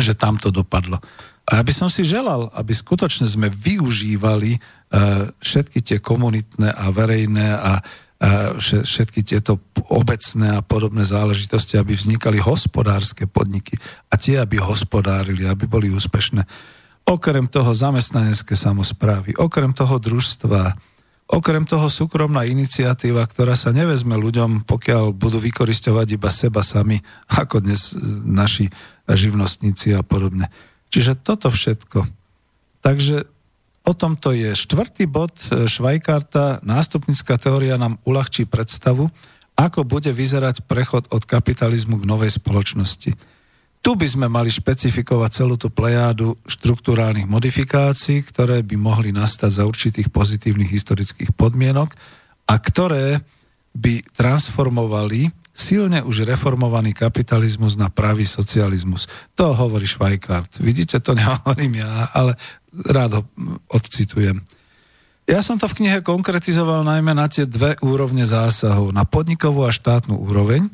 Že tam to dopadlo. A ja by som si želal, aby skutočne sme využívali uh, všetky tie komunitné a verejné a všetky tieto obecné a podobné záležitosti, aby vznikali hospodárske podniky a tie, aby hospodárili, aby boli úspešné. Okrem toho zamestnanecké samozprávy, okrem toho družstva, okrem toho súkromná iniciatíva, ktorá sa nevezme ľuďom, pokiaľ budú vykoristovať iba seba sami, ako dnes naši živnostníci a podobne. Čiže toto všetko. Takže O tom to je. Štvrtý bod e, Švajkarta, nástupnická teória nám uľahčí predstavu, ako bude vyzerať prechod od kapitalizmu k novej spoločnosti. Tu by sme mali špecifikovať celú tú plejádu štruktúrálnych modifikácií, ktoré by mohli nastať za určitých pozitívnych historických podmienok a ktoré by transformovali silne už reformovaný kapitalizmus na pravý socializmus. To hovorí Švajkart. Vidíte, to nehovorím ja, ale rád ho odcitujem. Ja som to v knihe konkretizoval najmä na tie dve úrovne zásahov. Na podnikovú a štátnu úroveň,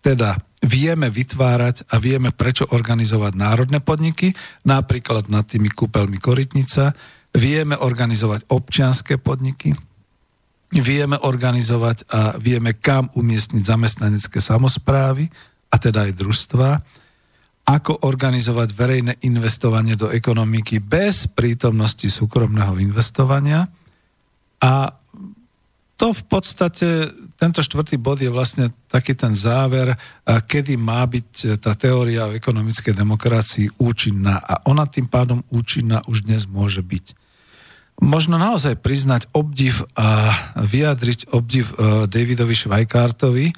teda vieme vytvárať a vieme prečo organizovať národné podniky, napríklad nad tými kúpeľmi Korytnica, vieme organizovať občianské podniky, vieme organizovať a vieme kam umiestniť zamestnanecké samozprávy, a teda aj družstva, ako organizovať verejné investovanie do ekonomiky bez prítomnosti súkromného investovania. A to v podstate, tento štvrtý bod je vlastne taký ten záver, kedy má byť tá teória o ekonomickej demokracii účinná. A ona tým pádom účinná už dnes môže byť možno naozaj priznať obdiv a vyjadriť obdiv e, Davidovi Švajkártovi,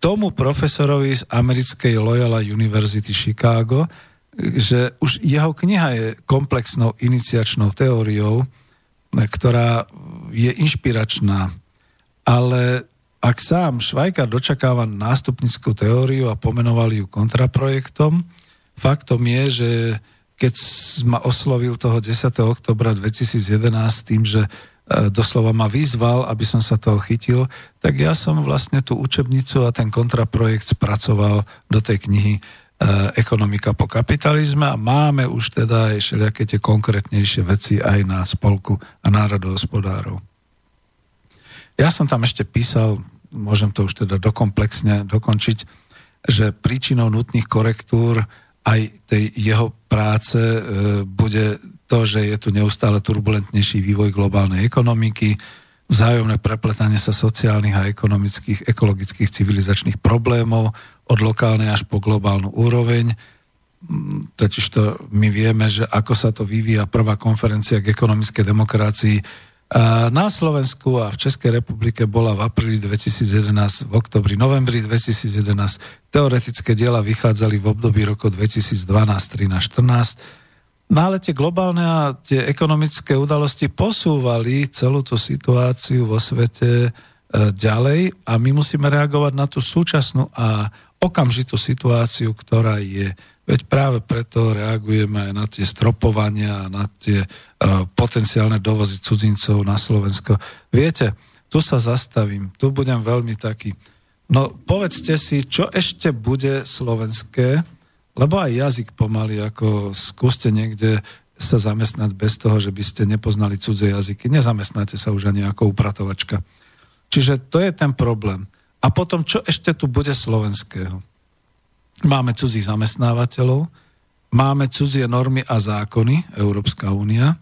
tomu profesorovi z americkej Loyola University Chicago, že už jeho kniha je komplexnou iniciačnou teóriou, ktorá je inšpiračná. Ale ak sám Švajkár dočakáva nástupnickú teóriu a pomenoval ju kontraprojektom, faktom je, že keď ma oslovil toho 10. oktobra 2011 tým, že doslova ma vyzval, aby som sa toho chytil, tak ja som vlastne tú učebnicu a ten kontraprojekt spracoval do tej knihy e, Ekonomika po kapitalizme a máme už teda aj všelijaké tie konkrétnejšie veci aj na spolku a národohospodárov. Ja som tam ešte písal, môžem to už teda dokomplexne dokončiť, že príčinou nutných korektúr aj tej jeho práce e, bude to, že je tu neustále turbulentnejší vývoj globálnej ekonomiky, vzájomné prepletanie sa sociálnych a ekonomických, ekologických, civilizačných problémov od lokálnej až po globálnu úroveň. Mm, totiž to my vieme, že ako sa to vyvíja prvá konferencia k ekonomickej demokracii na Slovensku a v Českej republike bola v apríli 2011, v oktobri, novembri 2011. Teoretické diela vychádzali v období roku 2012, 13, 14. No ale tie globálne a tie ekonomické udalosti posúvali celú tú situáciu vo svete e, ďalej a my musíme reagovať na tú súčasnú a okamžitú situáciu, ktorá je. Veď práve preto reagujeme aj na tie stropovania, na tie uh, potenciálne dovozy cudzincov na Slovensko. Viete, tu sa zastavím, tu budem veľmi taký. No povedzte si, čo ešte bude slovenské, lebo aj jazyk pomaly, ako skúste niekde sa zamestnať bez toho, že by ste nepoznali cudzie jazyky. Nezamestnáte sa už ani ako upratovačka. Čiže to je ten problém. A potom, čo ešte tu bude slovenského? Máme cudzích zamestnávateľov, máme cudzie normy a zákony, Európska únia.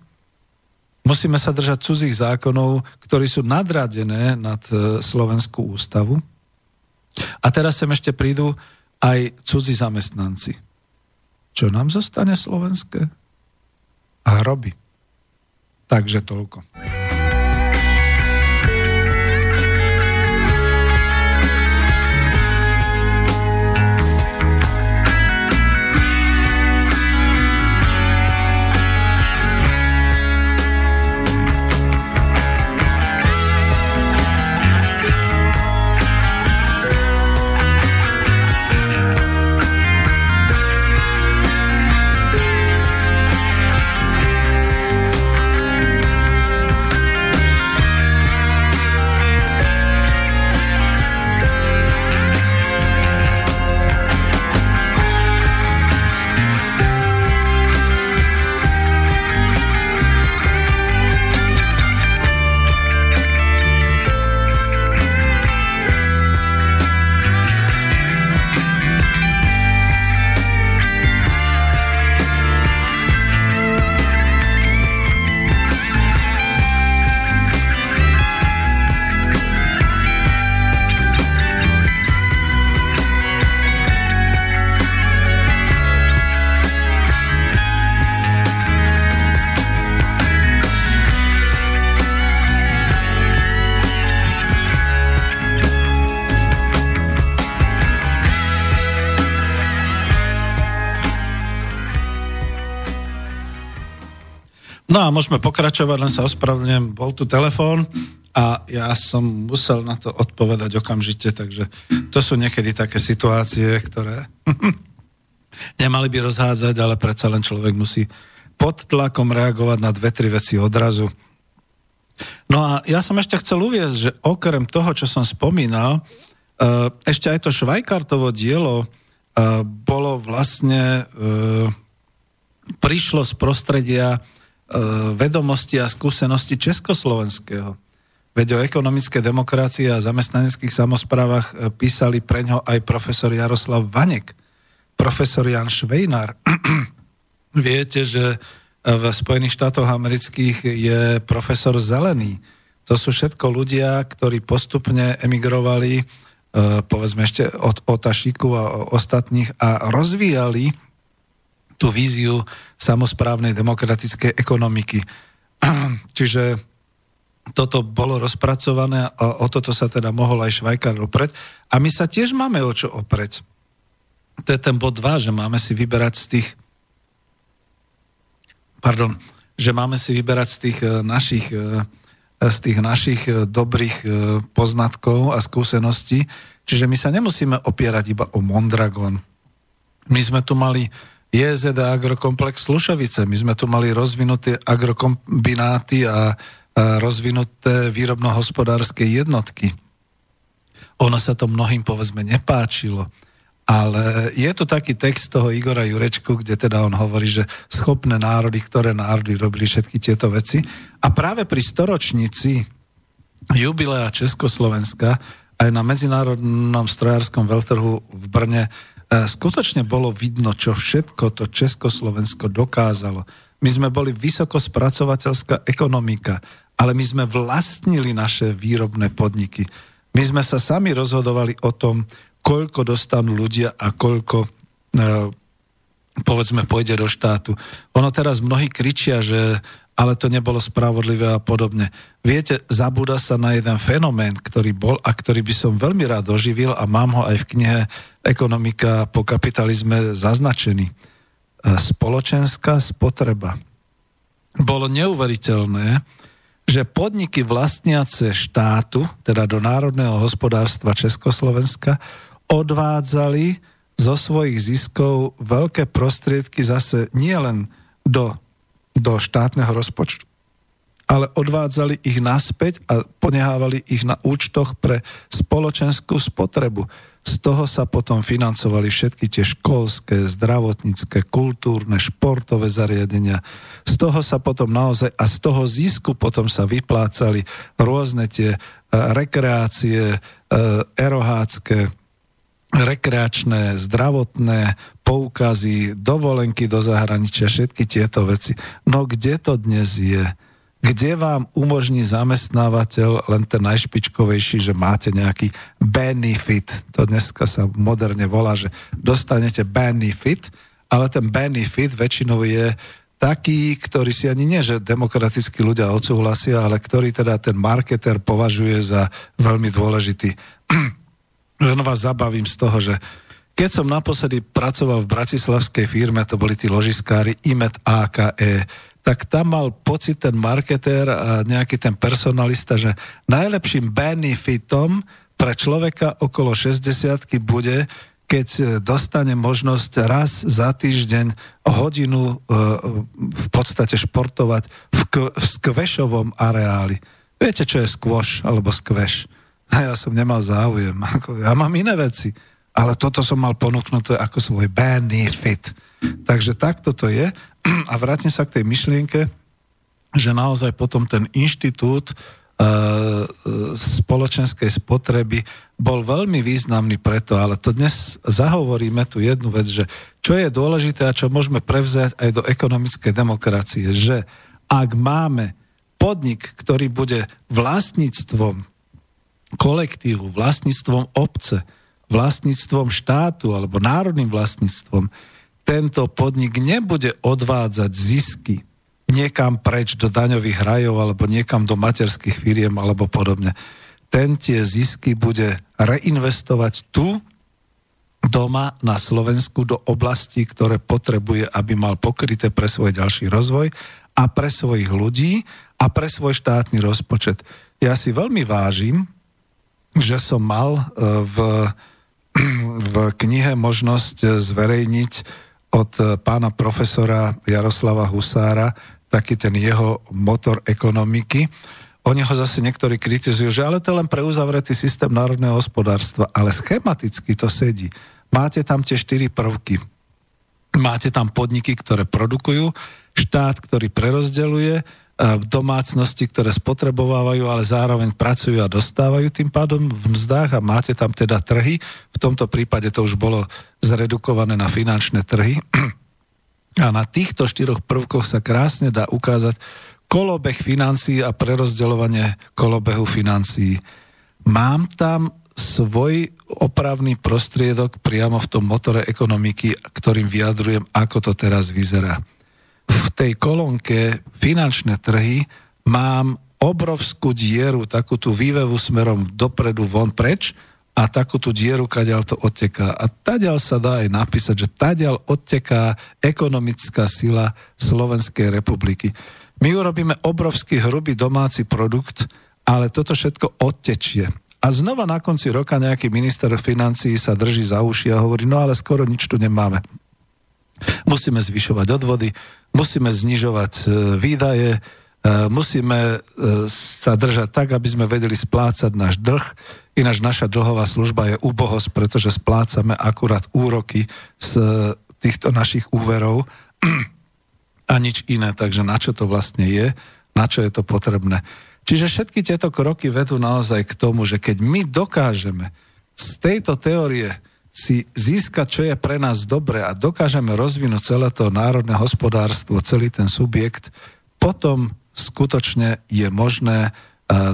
Musíme sa držať cudzích zákonov, ktorí sú nadradené nad e, Slovenskú ústavu. A teraz sem ešte prídu aj cudzí zamestnanci. Čo nám zostane slovenské? Hroby. Takže toľko. No a môžeme pokračovať, len sa ospravedlňujem, bol tu telefón a ja som musel na to odpovedať okamžite, takže to sú niekedy také situácie, ktoré nemali by rozhádzať, ale predsa len človek musí pod tlakom reagovať na dve, tri veci odrazu. No a ja som ešte chcel uviezť, že okrem toho, čo som spomínal, eh, ešte aj to Švajkartovo dielo eh, bolo vlastne, eh, prišlo z prostredia vedomosti a skúsenosti československého. Veď o ekonomické demokracii a zamestnaneckých samozprávach písali pre ňo aj profesor Jaroslav Vanek, profesor Jan Švejnár. Viete, že v Spojených štátoch amerických je profesor Zelený. To sú všetko ľudia, ktorí postupne emigrovali, e, povedzme ešte od Otašiku a ostatných a rozvíjali tú víziu samozprávnej demokratickej ekonomiky. Čiže toto bolo rozpracované a o toto sa teda mohol aj Švajkar opreť. A my sa tiež máme o čo opreť. To je ten bod 2, že máme si vyberať z tých pardon, že máme si vyberať z tých eh, našich, eh, z tých našich dobrých poznatkov a skúseností. Čiže my sa nemusíme opierať iba o Mondragon. My sme tu mali JZD Agrokomplex Slušovice, my sme tu mali rozvinuté agrokombináty a rozvinuté výrobno-hospodárske jednotky. Ono sa to mnohým povedzme nepáčilo ale je tu taký text toho Igora Jurečku, kde teda on hovorí, že schopné národy, ktoré národy robili všetky tieto veci. A práve pri storočnici jubilea Československa aj na medzinárodnom strojárskom veľtrhu v Brne skutočne bolo vidno, čo všetko to Československo dokázalo. My sme boli vysoko spracovateľská ekonomika, ale my sme vlastnili naše výrobné podniky. My sme sa sami rozhodovali o tom, koľko dostanú ľudia a koľko e, povedzme pôjde do štátu. Ono teraz mnohí kričia, že ale to nebolo spravodlivé a podobne. Viete, zabúda sa na jeden fenomén, ktorý bol a ktorý by som veľmi rád oživil a mám ho aj v knihe Ekonomika po kapitalizme zaznačený. E, spoločenská spotreba. Bolo neuveriteľné, že podniky vlastniace štátu, teda do národného hospodárstva Československa, odvádzali zo svojich ziskov veľké prostriedky zase nielen do, do štátneho rozpočtu, ale odvádzali ich naspäť a ponehávali ich na účtoch pre spoločenskú spotrebu. Z toho sa potom financovali všetky tie školské, zdravotnícke, kultúrne, športové zariadenia. Z toho sa potom naozaj, a z toho zisku potom sa vyplácali rôzne tie e, rekreácie, e, erohácké, rekreačné, zdravotné poukazy, dovolenky do zahraničia, všetky tieto veci. No kde to dnes je? Kde vám umožní zamestnávateľ len ten najšpičkovejší, že máte nejaký benefit? To dneska sa moderne volá, že dostanete benefit, ale ten benefit väčšinou je taký, ktorý si ani nie, že demokratickí ľudia odsúhlasia, ale ktorý teda ten marketer považuje za veľmi dôležitý. len vás zabavím z toho, že keď som naposledy pracoval v bratislavskej firme, to boli tí ložiskári IMET AKE, tak tam mal pocit ten marketér a nejaký ten personalista, že najlepším benefitom pre človeka okolo 60 bude, keď dostane možnosť raz za týždeň hodinu e, v podstate športovať v, skvešovom areáli. Viete, čo je skvoš alebo skveš? A ja som nemal záujem. Ja mám iné veci. Ale toto som mal ponúknuté ako svoj benefit. Takže takto to je. A vrátim sa k tej myšlienke, že naozaj potom ten inštitút uh, spoločenskej spotreby bol veľmi významný preto, ale to dnes zahovoríme tu jednu vec, že čo je dôležité a čo môžeme prevziať aj do ekonomickej demokracie, že ak máme podnik, ktorý bude vlastníctvom kolektívu, vlastníctvom obce, vlastníctvom štátu alebo národným vlastníctvom, tento podnik nebude odvádzať zisky niekam preč do daňových rajov alebo niekam do materských firiem alebo podobne. Ten tie zisky bude reinvestovať tu, doma na Slovensku do oblastí, ktoré potrebuje, aby mal pokryté pre svoj ďalší rozvoj a pre svojich ľudí a pre svoj štátny rozpočet. ja si veľmi vážim, že som mal e, v, v knihe možnosť zverejniť od pána profesora Jaroslava Husára taký ten jeho motor ekonomiky. Oni ho zase niektorí kritizujú, že ale to je len pre uzavretý systém národného hospodárstva, ale schematicky to sedí. Máte tam tie štyri prvky. Máte tam podniky, ktoré produkujú, štát, ktorý prerozdeluje, domácnosti, ktoré spotrebovávajú, ale zároveň pracujú a dostávajú tým pádom v mzdách a máte tam teda trhy. V tomto prípade to už bolo zredukované na finančné trhy. A na týchto štyroch prvkoch sa krásne dá ukázať kolobeh financií a prerozdeľovanie kolobehu financií. Mám tam svoj opravný prostriedok priamo v tom motore ekonomiky, ktorým vyjadrujem, ako to teraz vyzerá v tej kolónke finančné trhy mám obrovskú dieru, takú tú vývevu smerom dopredu von preč a takú tú dieru, kadiaľ to odteká. A tadiaľ sa dá aj napísať, že tadiaľ odteká ekonomická sila Slovenskej republiky. My urobíme obrovský hrubý domáci produkt, ale toto všetko odtečie. A znova na konci roka nejaký minister financií sa drží za uši a hovorí, no ale skoro nič tu nemáme. Musíme zvyšovať odvody, musíme znižovať e, výdaje, e, musíme e, sa držať tak, aby sme vedeli splácať náš dlh. Ináč naša dlhová služba je úbohosť, pretože splácame akurát úroky z týchto našich úverov a nič iné. Takže na čo to vlastne je, na čo je to potrebné. Čiže všetky tieto kroky vedú naozaj k tomu, že keď my dokážeme z tejto teórie si získať, čo je pre nás dobre a dokážeme rozvinúť celé to národné hospodárstvo, celý ten subjekt, potom skutočne je možné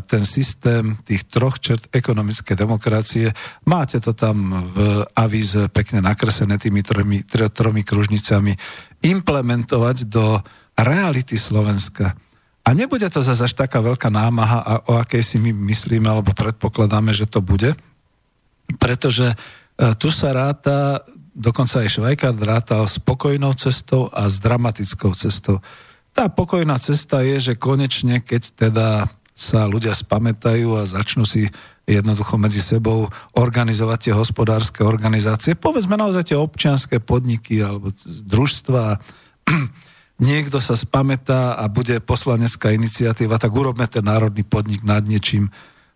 ten systém tých troch čert ekonomické demokracie. Máte to tam v avíze pekne nakresené tými tromi, tromi kružnicami implementovať do reality Slovenska. A nebude to zase až taká veľká námaha, o akej si my myslíme alebo predpokladáme, že to bude, pretože E, tu sa ráta, dokonca aj Švajkard rátal s pokojnou cestou a s dramatickou cestou. Tá pokojná cesta je, že konečne, keď teda sa ľudia spamätajú a začnú si jednoducho medzi sebou organizovať tie hospodárske organizácie, povedzme naozaj tie občianské podniky alebo družstva, niekto sa spamätá a bude poslanecká iniciatíva, tak urobme ten národný podnik nad niečím,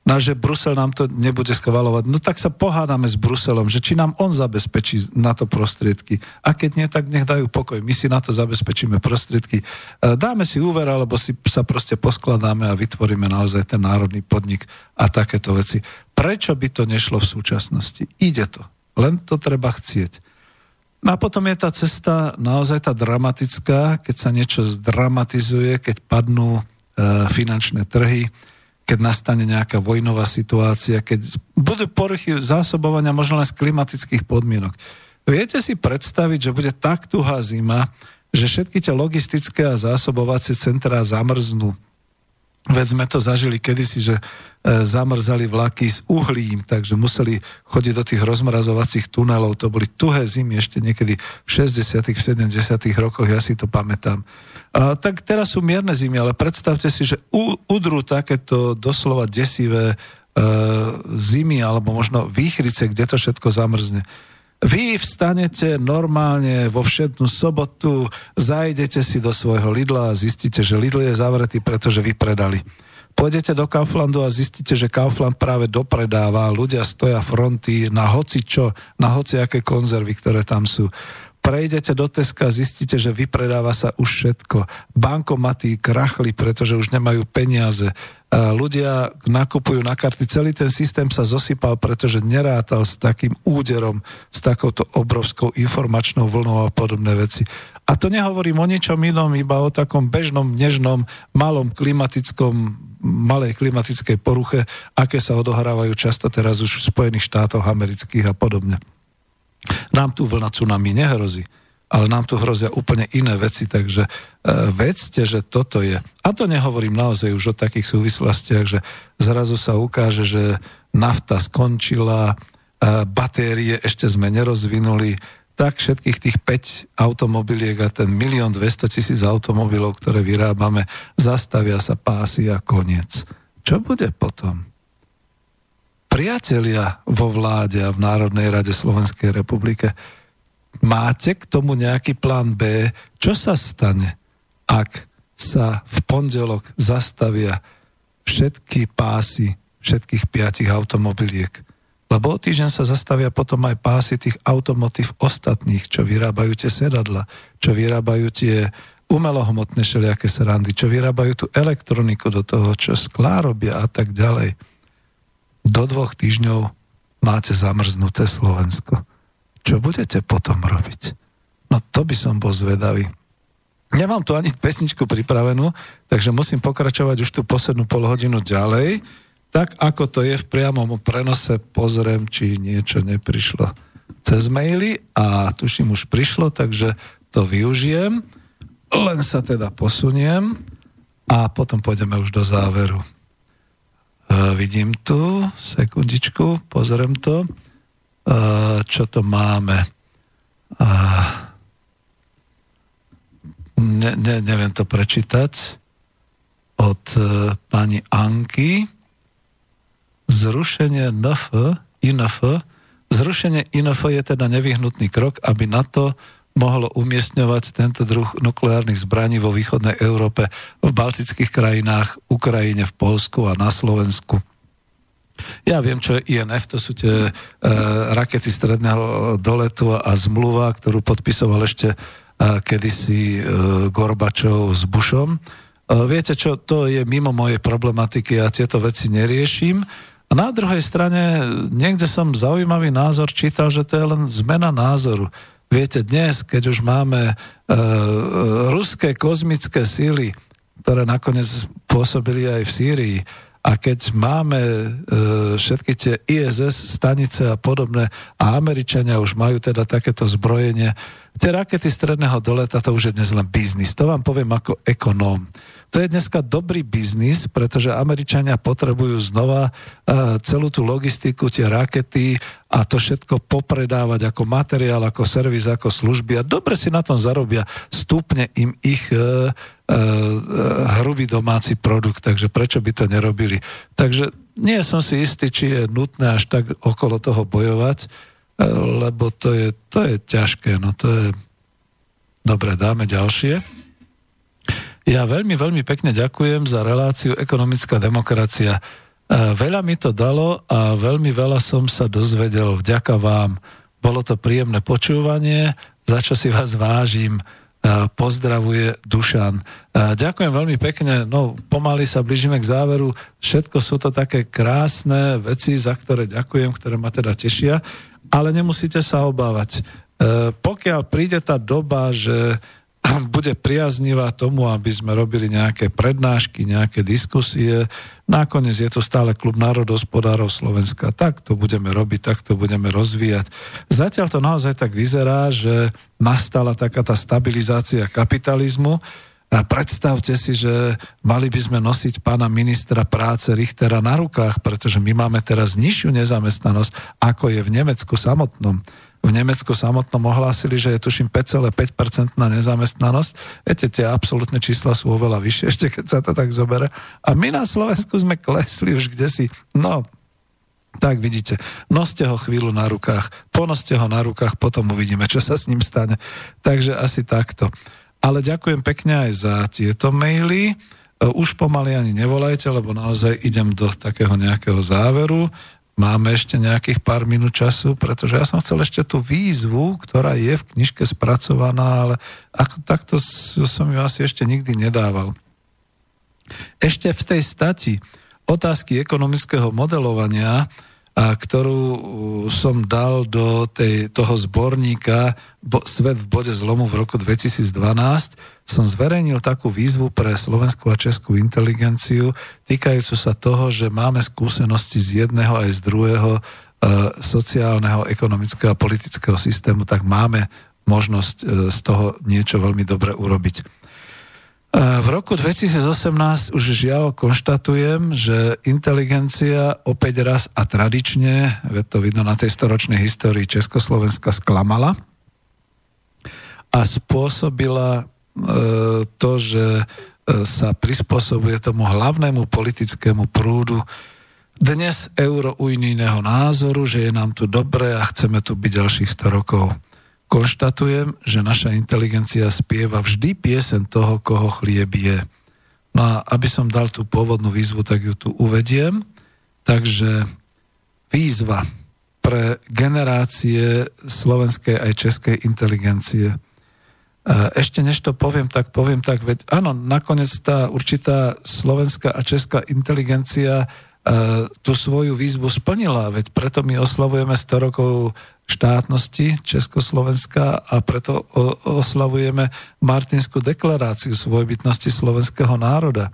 No že Brusel nám to nebude schvalovať. No tak sa pohádame s Bruselom, že či nám on zabezpečí na to prostriedky. A keď nie, tak nech dajú pokoj. My si na to zabezpečíme prostriedky. E, dáme si úver, alebo si sa proste poskladáme a vytvoríme naozaj ten národný podnik a takéto veci. Prečo by to nešlo v súčasnosti? Ide to. Len to treba chcieť. No a potom je tá cesta naozaj tá dramatická, keď sa niečo zdramatizuje, keď padnú e, finančné trhy, keď nastane nejaká vojnová situácia, keď budú poruchy zásobovania možno len z klimatických podmienok. Viete si predstaviť, že bude tak tuhá zima, že všetky tie logistické a zásobovacie centrá zamrznú Veď sme to zažili kedysi, že e, zamrzali vlaky s uhlím, takže museli chodiť do tých rozmrazovacích tunelov. To boli tuhé zimy ešte niekedy v 60 v 70 rokoch, ja si to pamätám. Tak teraz sú mierne zimy, ale predstavte si, že u, udrú takéto doslova desivé e, zimy alebo možno výchrice, kde to všetko zamrzne. Vy vstanete normálne vo všetnú sobotu, zajdete si do svojho Lidla a zistíte, že Lidl je zavretý, pretože vy predali. Pôjdete do Kauflandu a zistíte, že Kaufland práve dopredáva, ľudia stoja fronty na hoci čo, na hoci aké konzervy, ktoré tam sú prejdete do Teska zistíte, že vypredáva sa už všetko. Bankomaty krachli, pretože už nemajú peniaze. Ľudia nakupujú na karty. Celý ten systém sa zosypal, pretože nerátal s takým úderom, s takouto obrovskou informačnou vlnou a podobné veci. A to nehovorím o ničom inom, iba o takom bežnom, nežnom, malom klimatickom malej klimatickej poruche, aké sa odohrávajú často teraz už v Spojených štátoch amerických a podobne. Nám tu vlna tsunami nehrozí, ale nám tu hrozia úplne iné veci, takže e, vedzte, že toto je. A to nehovorím naozaj už o takých súvislostiach, že zrazu sa ukáže, že nafta skončila, e, batérie ešte sme nerozvinuli, tak všetkých tých 5 automobiliek a ten milión 200 tisíc automobilov, ktoré vyrábame, zastavia sa pásy a koniec. čo bude potom? Priatelia vo vláde a v Národnej rade Slovenskej republike, máte k tomu nejaký plán B? Čo sa stane, ak sa v pondelok zastavia všetky pásy všetkých piatich automobiliek? Lebo o týždeň sa zastavia potom aj pásy tých automotív ostatných, čo vyrábajú tie sedadla, čo vyrábajú tie umelohmotné všelijaké srandy, čo vyrábajú tú elektroniku do toho, čo sklá robia a tak ďalej. Do dvoch týždňov máte zamrznuté Slovensko. Čo budete potom robiť? No to by som bol zvedavý. Nemám tu ani pesničku pripravenú, takže musím pokračovať už tú poslednú polhodinu ďalej. Tak ako to je v priamom prenose, pozriem, či niečo neprišlo cez maily a tuším už prišlo, takže to využijem. Len sa teda posuniem a potom pôjdeme už do záveru. Vidím tu, sekundičku, pozriem to, e, čo to máme. E, ne, ne, neviem to prečítať od e, pani Anky. Zrušenie NF, INF, zrušenie INF je teda nevyhnutný krok, aby na to mohlo umiestňovať tento druh nukleárnych zbraní vo východnej Európe, v baltických krajinách, Ukrajine, v Polsku a na Slovensku. Ja viem, čo je INF, to sú tie e, rakety stredného doletu a zmluva, ktorú podpisoval ešte e, kedysi e, Gorbačov s Bushom. E, viete čo, to je mimo mojej problematiky, ja tieto veci neriešim. A na druhej strane, niekde som zaujímavý názor čítal, že to je len zmena názoru. Viete, dnes, keď už máme uh, ruské kozmické síly, ktoré nakoniec pôsobili aj v Sýrii, a keď máme e, všetky tie ISS stanice a podobné a Američania už majú teda takéto zbrojenie, tie rakety stredného doleta to už je dnes len biznis. To vám poviem ako ekonóm. To je dneska dobrý biznis, pretože Američania potrebujú znova uh, celú tú logistiku, tie rakety a to všetko popredávať ako materiál, ako servis, ako služby a dobre si na tom zarobia. Stúpne im ich uh, uh, hrubý domáci produkt, takže prečo by to nerobili? Takže nie som si istý, či je nutné až tak okolo toho bojovať, lebo to je, to je ťažké. No to je... Dobre, dáme ďalšie. Ja veľmi, veľmi pekne ďakujem za reláciu Ekonomická demokracia. E, veľa mi to dalo a veľmi veľa som sa dozvedel vďaka vám. Bolo to príjemné počúvanie, za čo si vás vážim. E, pozdravuje Dušan. E, ďakujem veľmi pekne, no pomaly sa blížime k záveru. Všetko sú to také krásne veci, za ktoré ďakujem, ktoré ma teda tešia, ale nemusíte sa obávať. Pokiaľ príde tá doba, že bude priaznivá tomu, aby sme robili nejaké prednášky, nejaké diskusie. Nakoniec je to stále klub národospodárov Slovenska. Tak to budeme robiť, tak to budeme rozvíjať. Zatiaľ to naozaj tak vyzerá, že nastala taká tá stabilizácia kapitalizmu, a predstavte si, že mali by sme nosiť pána ministra práce Richtera na rukách, pretože my máme teraz nižšiu nezamestnanosť, ako je v Nemecku samotnom v Nemecku samotnom ohlásili, že je tuším 5,5% na nezamestnanosť. Viete, tie absolútne čísla sú oveľa vyššie, ešte keď sa to tak zobere. A my na Slovensku sme klesli už kde si. No, tak vidíte, noste ho chvíľu na rukách, ponoste ho na rukách, potom uvidíme, čo sa s ním stane. Takže asi takto. Ale ďakujem pekne aj za tieto maily. Už pomaly ani nevolajte, lebo naozaj idem do takého nejakého záveru. Máme ešte nejakých pár minút času, pretože ja som chcel ešte tú výzvu, ktorá je v knižke spracovaná, ale ako, takto som ju asi ešte nikdy nedával. Ešte v tej stati otázky ekonomického modelovania a ktorú uh, som dal do tej, toho zborníka bo, Svet v bode zlomu v roku 2012, som zverejnil takú výzvu pre slovenskú a českú inteligenciu týkajúcu sa toho, že máme skúsenosti z jedného aj z druhého uh, sociálneho, ekonomického a politického systému, tak máme možnosť uh, z toho niečo veľmi dobre urobiť. V roku 2018 už žiaľ konštatujem, že inteligencia opäť raz a tradične, to vidno na tej storočnej histórii Československa, sklamala a spôsobila e, to, že sa prispôsobuje tomu hlavnému politickému prúdu. Dnes euro unijného názoru, že je nám tu dobre a chceme tu byť ďalších 100 rokov. Konštatujem, že naša inteligencia spieva vždy piesen toho, koho chlieb je. No a aby som dal tú pôvodnú výzvu, tak ju tu uvediem. Takže výzva pre generácie slovenskej aj českej inteligencie. Ešte než to poviem, tak poviem tak, veď áno, nakoniec tá určitá slovenská a česká inteligencia tú svoju výzvu splnila, veď preto my oslavujeme 100 rokov štátnosti Československa a preto oslavujeme Martinskú deklaráciu svojbytnosti slovenského národa.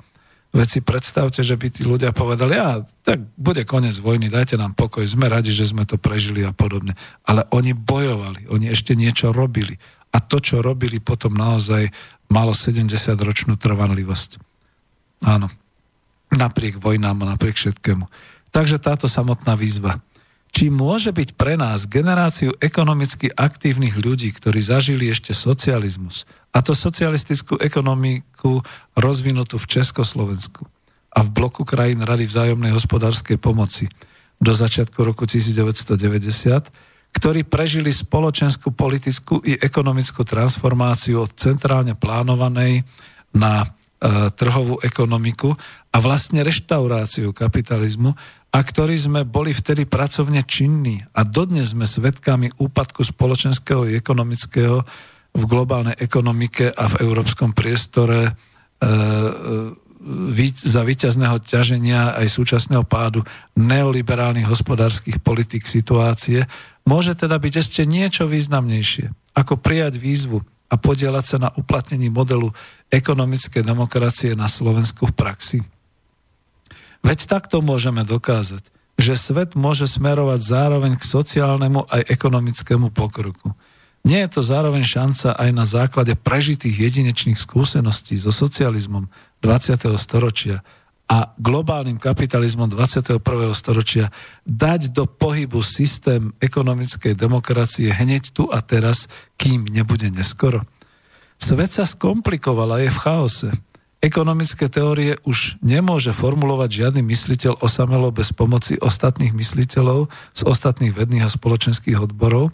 Veď si predstavte, že by tí ľudia povedali, ja, tak bude koniec vojny, dajte nám pokoj, sme radi, že sme to prežili a podobne. Ale oni bojovali, oni ešte niečo robili. A to, čo robili, potom naozaj malo 70-ročnú trvanlivosť. Áno. Napriek vojnám a napriek všetkému. Takže táto samotná výzva či môže byť pre nás generáciu ekonomicky aktívnych ľudí, ktorí zažili ešte socializmus, a to socialistickú ekonomiku rozvinutú v Československu a v bloku krajín Rady vzájomnej hospodárskej pomoci do začiatku roku 1990, ktorí prežili spoločenskú, politickú i ekonomickú transformáciu od centrálne plánovanej na e, trhovú ekonomiku a vlastne reštauráciu kapitalizmu a ktorí sme boli vtedy pracovne činní a dodnes sme svedkami úpadku spoločenského i ekonomického v globálnej ekonomike a v európskom priestore e, e, za výťazného ťaženia aj súčasného pádu neoliberálnych hospodárskych politik situácie, môže teda byť ešte niečo významnejšie, ako prijať výzvu a podielať sa na uplatnení modelu ekonomickej demokracie na Slovensku v praxi. Veď takto môžeme dokázať, že svet môže smerovať zároveň k sociálnemu aj ekonomickému pokroku. Nie je to zároveň šanca aj na základe prežitých jedinečných skúseností so socializmom 20. storočia a globálnym kapitalizmom 21. storočia dať do pohybu systém ekonomickej demokracie hneď tu a teraz, kým nebude neskoro. Svet sa skomplikoval a je v chaose. Ekonomické teórie už nemôže formulovať žiadny mysliteľ osamelo bez pomoci ostatných mysliteľov z ostatných vedných a spoločenských odborov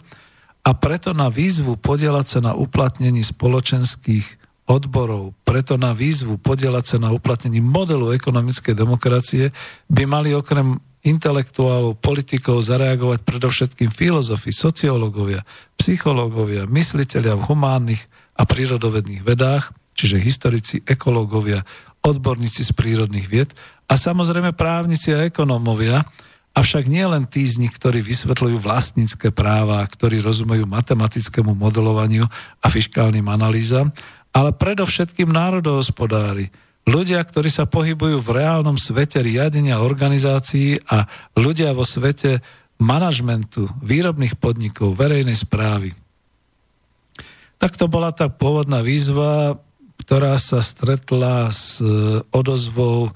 a preto na výzvu podielať sa na uplatnení spoločenských odborov, preto na výzvu podielať sa na uplatnení modelu ekonomickej demokracie by mali okrem intelektuálov, politikov zareagovať predovšetkým filozofi, sociológovia, psychológovia, mysliteľia v humánnych a prírodovedných vedách, čiže historici, ekológovia, odborníci z prírodných vied a samozrejme právnici a ekonómovia, avšak nie len tí z nich, ktorí vysvetľujú vlastnícke práva, ktorí rozumejú matematickému modelovaniu a fiskálnym analýzam, ale predovšetkým národohospodári, ľudia, ktorí sa pohybujú v reálnom svete riadenia organizácií a ľudia vo svete manažmentu, výrobných podnikov, verejnej správy. Tak to bola tá pôvodná výzva ktorá sa stretla s e, odozvou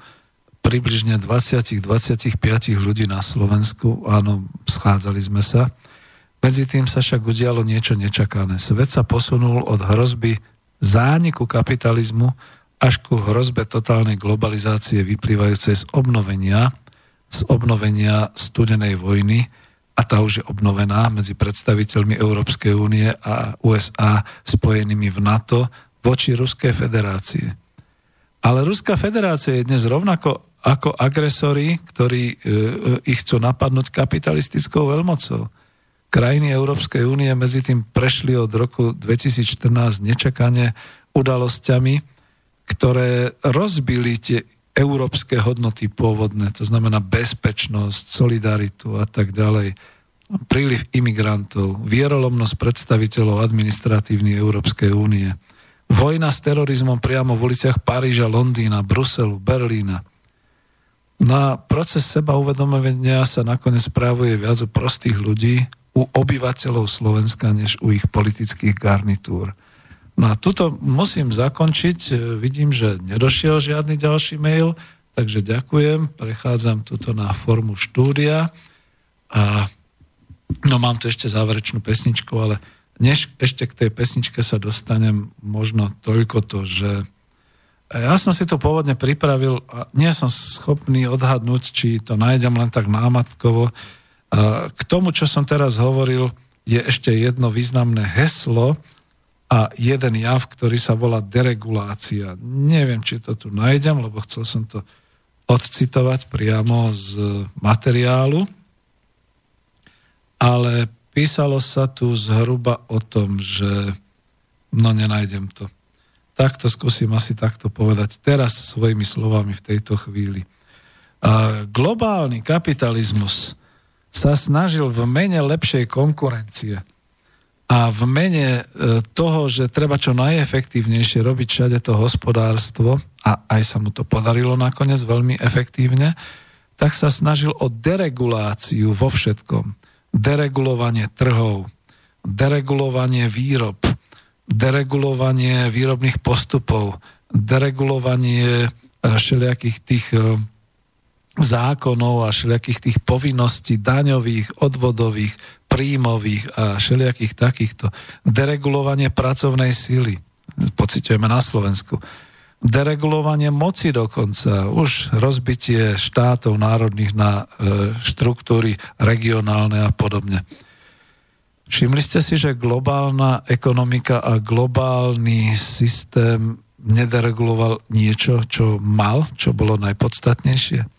približne 20-25 ľudí na Slovensku. Áno, schádzali sme sa. Medzi tým sa však udialo niečo nečakané. Svet sa posunul od hrozby zániku kapitalizmu až ku hrozbe totálnej globalizácie vyplývajúcej z obnovenia, z obnovenia studenej vojny, a tá už je obnovená medzi predstaviteľmi Európskej únie a USA spojenými v NATO voči Ruskej federácie. Ale Ruská federácia je dnes rovnako ako agresori, ktorí e, e, ich chcú napadnúť kapitalistickou veľmocou. Krajiny Európskej únie medzi tým prešli od roku 2014 nečakane udalosťami, ktoré rozbili tie európske hodnoty pôvodné, to znamená bezpečnosť, solidaritu a tak ďalej, príliv imigrantov, vierolomnosť predstaviteľov administratívnej Európskej únie – Vojna s terorizmom priamo v uliciach Paríža, Londýna, Bruselu, Berlína. Na proces seba uvedomovania sa nakoniec správuje viac u prostých ľudí, u obyvateľov Slovenska, než u ich politických garnitúr. No a tuto musím zakončiť. Vidím, že nedošiel žiadny ďalší mail, takže ďakujem. Prechádzam tuto na formu štúdia a no mám tu ešte záverečnú pesničku, ale než ešte k tej pesničke sa dostanem, možno toľko to, že Ja som si to pôvodne pripravil a nie som schopný odhadnúť, či to nájdem len tak námatkovo. K tomu, čo som teraz hovoril, je ešte jedno významné heslo a jeden jav, ktorý sa volá deregulácia. Neviem, či to tu nájdem, lebo chcel som to odcitovať priamo z materiálu, ale písalo sa tu zhruba o tom, že no nenájdem to. Tak to skúsim asi takto povedať teraz svojimi slovami v tejto chvíli. A globálny kapitalizmus sa snažil v mene lepšej konkurencie a v mene e, toho, že treba čo najefektívnejšie robiť všade to hospodárstvo, a aj sa mu to podarilo nakoniec veľmi efektívne, tak sa snažil o dereguláciu vo všetkom. Deregulovanie trhov, deregulovanie výrob, deregulovanie výrobných postupov, deregulovanie e, všelijakých tých e, zákonov a všelijakých tých povinností daňových, odvodových, príjmových a všelijakých takýchto. Deregulovanie pracovnej síly. Pocitujeme na Slovensku. Deregulovanie moci dokonca. Už rozbitie štátov národných na e, štruktúry regionálne a podobne. Všimli ste si, že globálna ekonomika a globálny systém nedereguloval niečo, čo mal, čo bolo najpodstatnejšie?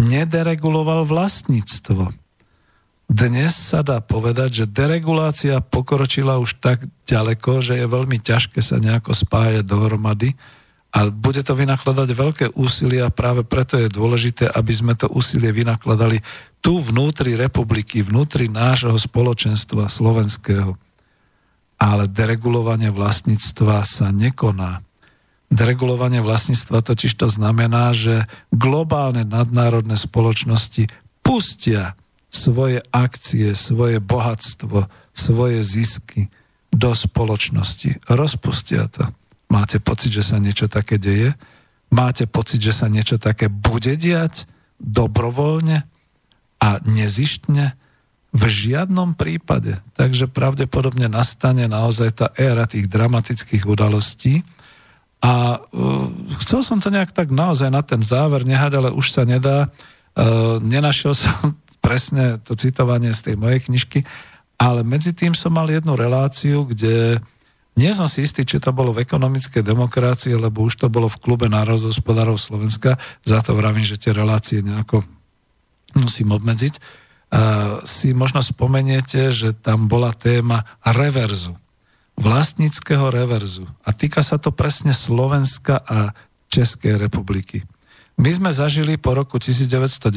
nedereguloval vlastníctvo. Dnes sa dá povedať, že deregulácia pokročila už tak ďaleko, že je veľmi ťažké sa nejako spájať dohromady a bude to vynakladať veľké úsilie a práve preto je dôležité, aby sme to úsilie vynakladali tu vnútri republiky, vnútri nášho spoločenstva slovenského. Ale deregulovanie vlastníctva sa nekoná. Deregulovanie vlastníctva totiž to znamená, že globálne nadnárodné spoločnosti pustia svoje akcie, svoje bohatstvo, svoje zisky do spoločnosti. Rozpustia to. Máte pocit, že sa niečo také deje? Máte pocit, že sa niečo také bude diať dobrovoľne a nezištne? V žiadnom prípade. Takže pravdepodobne nastane naozaj tá éra tých dramatických udalostí, a uh, chcel som to nejak tak naozaj na ten záver nehať, ale už sa nedá. Uh, nenašiel som presne to citovanie z tej mojej knižky, ale medzi tým som mal jednu reláciu, kde nie som si istý, či to bolo v ekonomickej demokracii, lebo už to bolo v klube národohospodárov Slovenska. Za to vravím, že tie relácie nejako musím obmedziť. Si možno spomeniete, že tam bola téma reverzu vlastníckého reverzu. A týka sa to presne Slovenska a Českej republiky. My sme zažili po roku 1990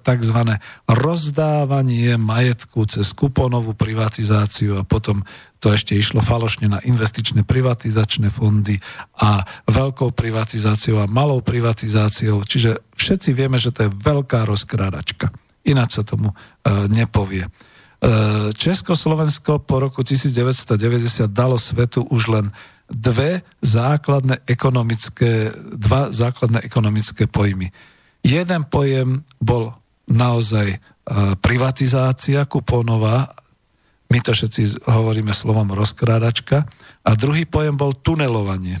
tzv. rozdávanie majetku cez kuponovú privatizáciu a potom to ešte išlo falošne na investičné privatizačné fondy a veľkou privatizáciou a malou privatizáciou. Čiže všetci vieme, že to je veľká rozkrádačka. Ináč sa tomu e, nepovie. E, Československo po roku 1990 dalo svetu už len dve základné ekonomické, dva základné ekonomické pojmy. Jeden pojem bol naozaj e, privatizácia kuponová, my to všetci hovoríme slovom rozkrádačka, a druhý pojem bol tunelovanie.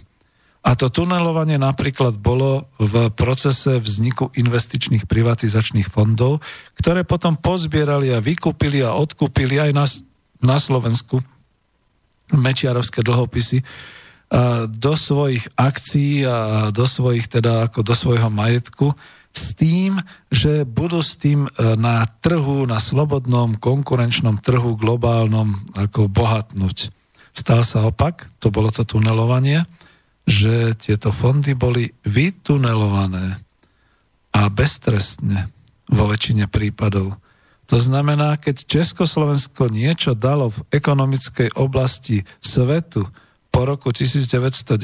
A to tunelovanie napríklad bolo v procese vzniku investičných privatizačných fondov, ktoré potom pozbierali a vykúpili a odkúpili aj na, na Slovensku mečiarovské dlhopisy do svojich akcií a do svojich, teda ako do svojho majetku s tým, že budú s tým e, na trhu, na slobodnom konkurenčnom trhu globálnom ako bohatnúť. Stal sa opak, to bolo to tunelovanie že tieto fondy boli vytunelované a beztrestne vo väčšine prípadov. To znamená, keď Československo niečo dalo v ekonomickej oblasti svetu po roku 1990,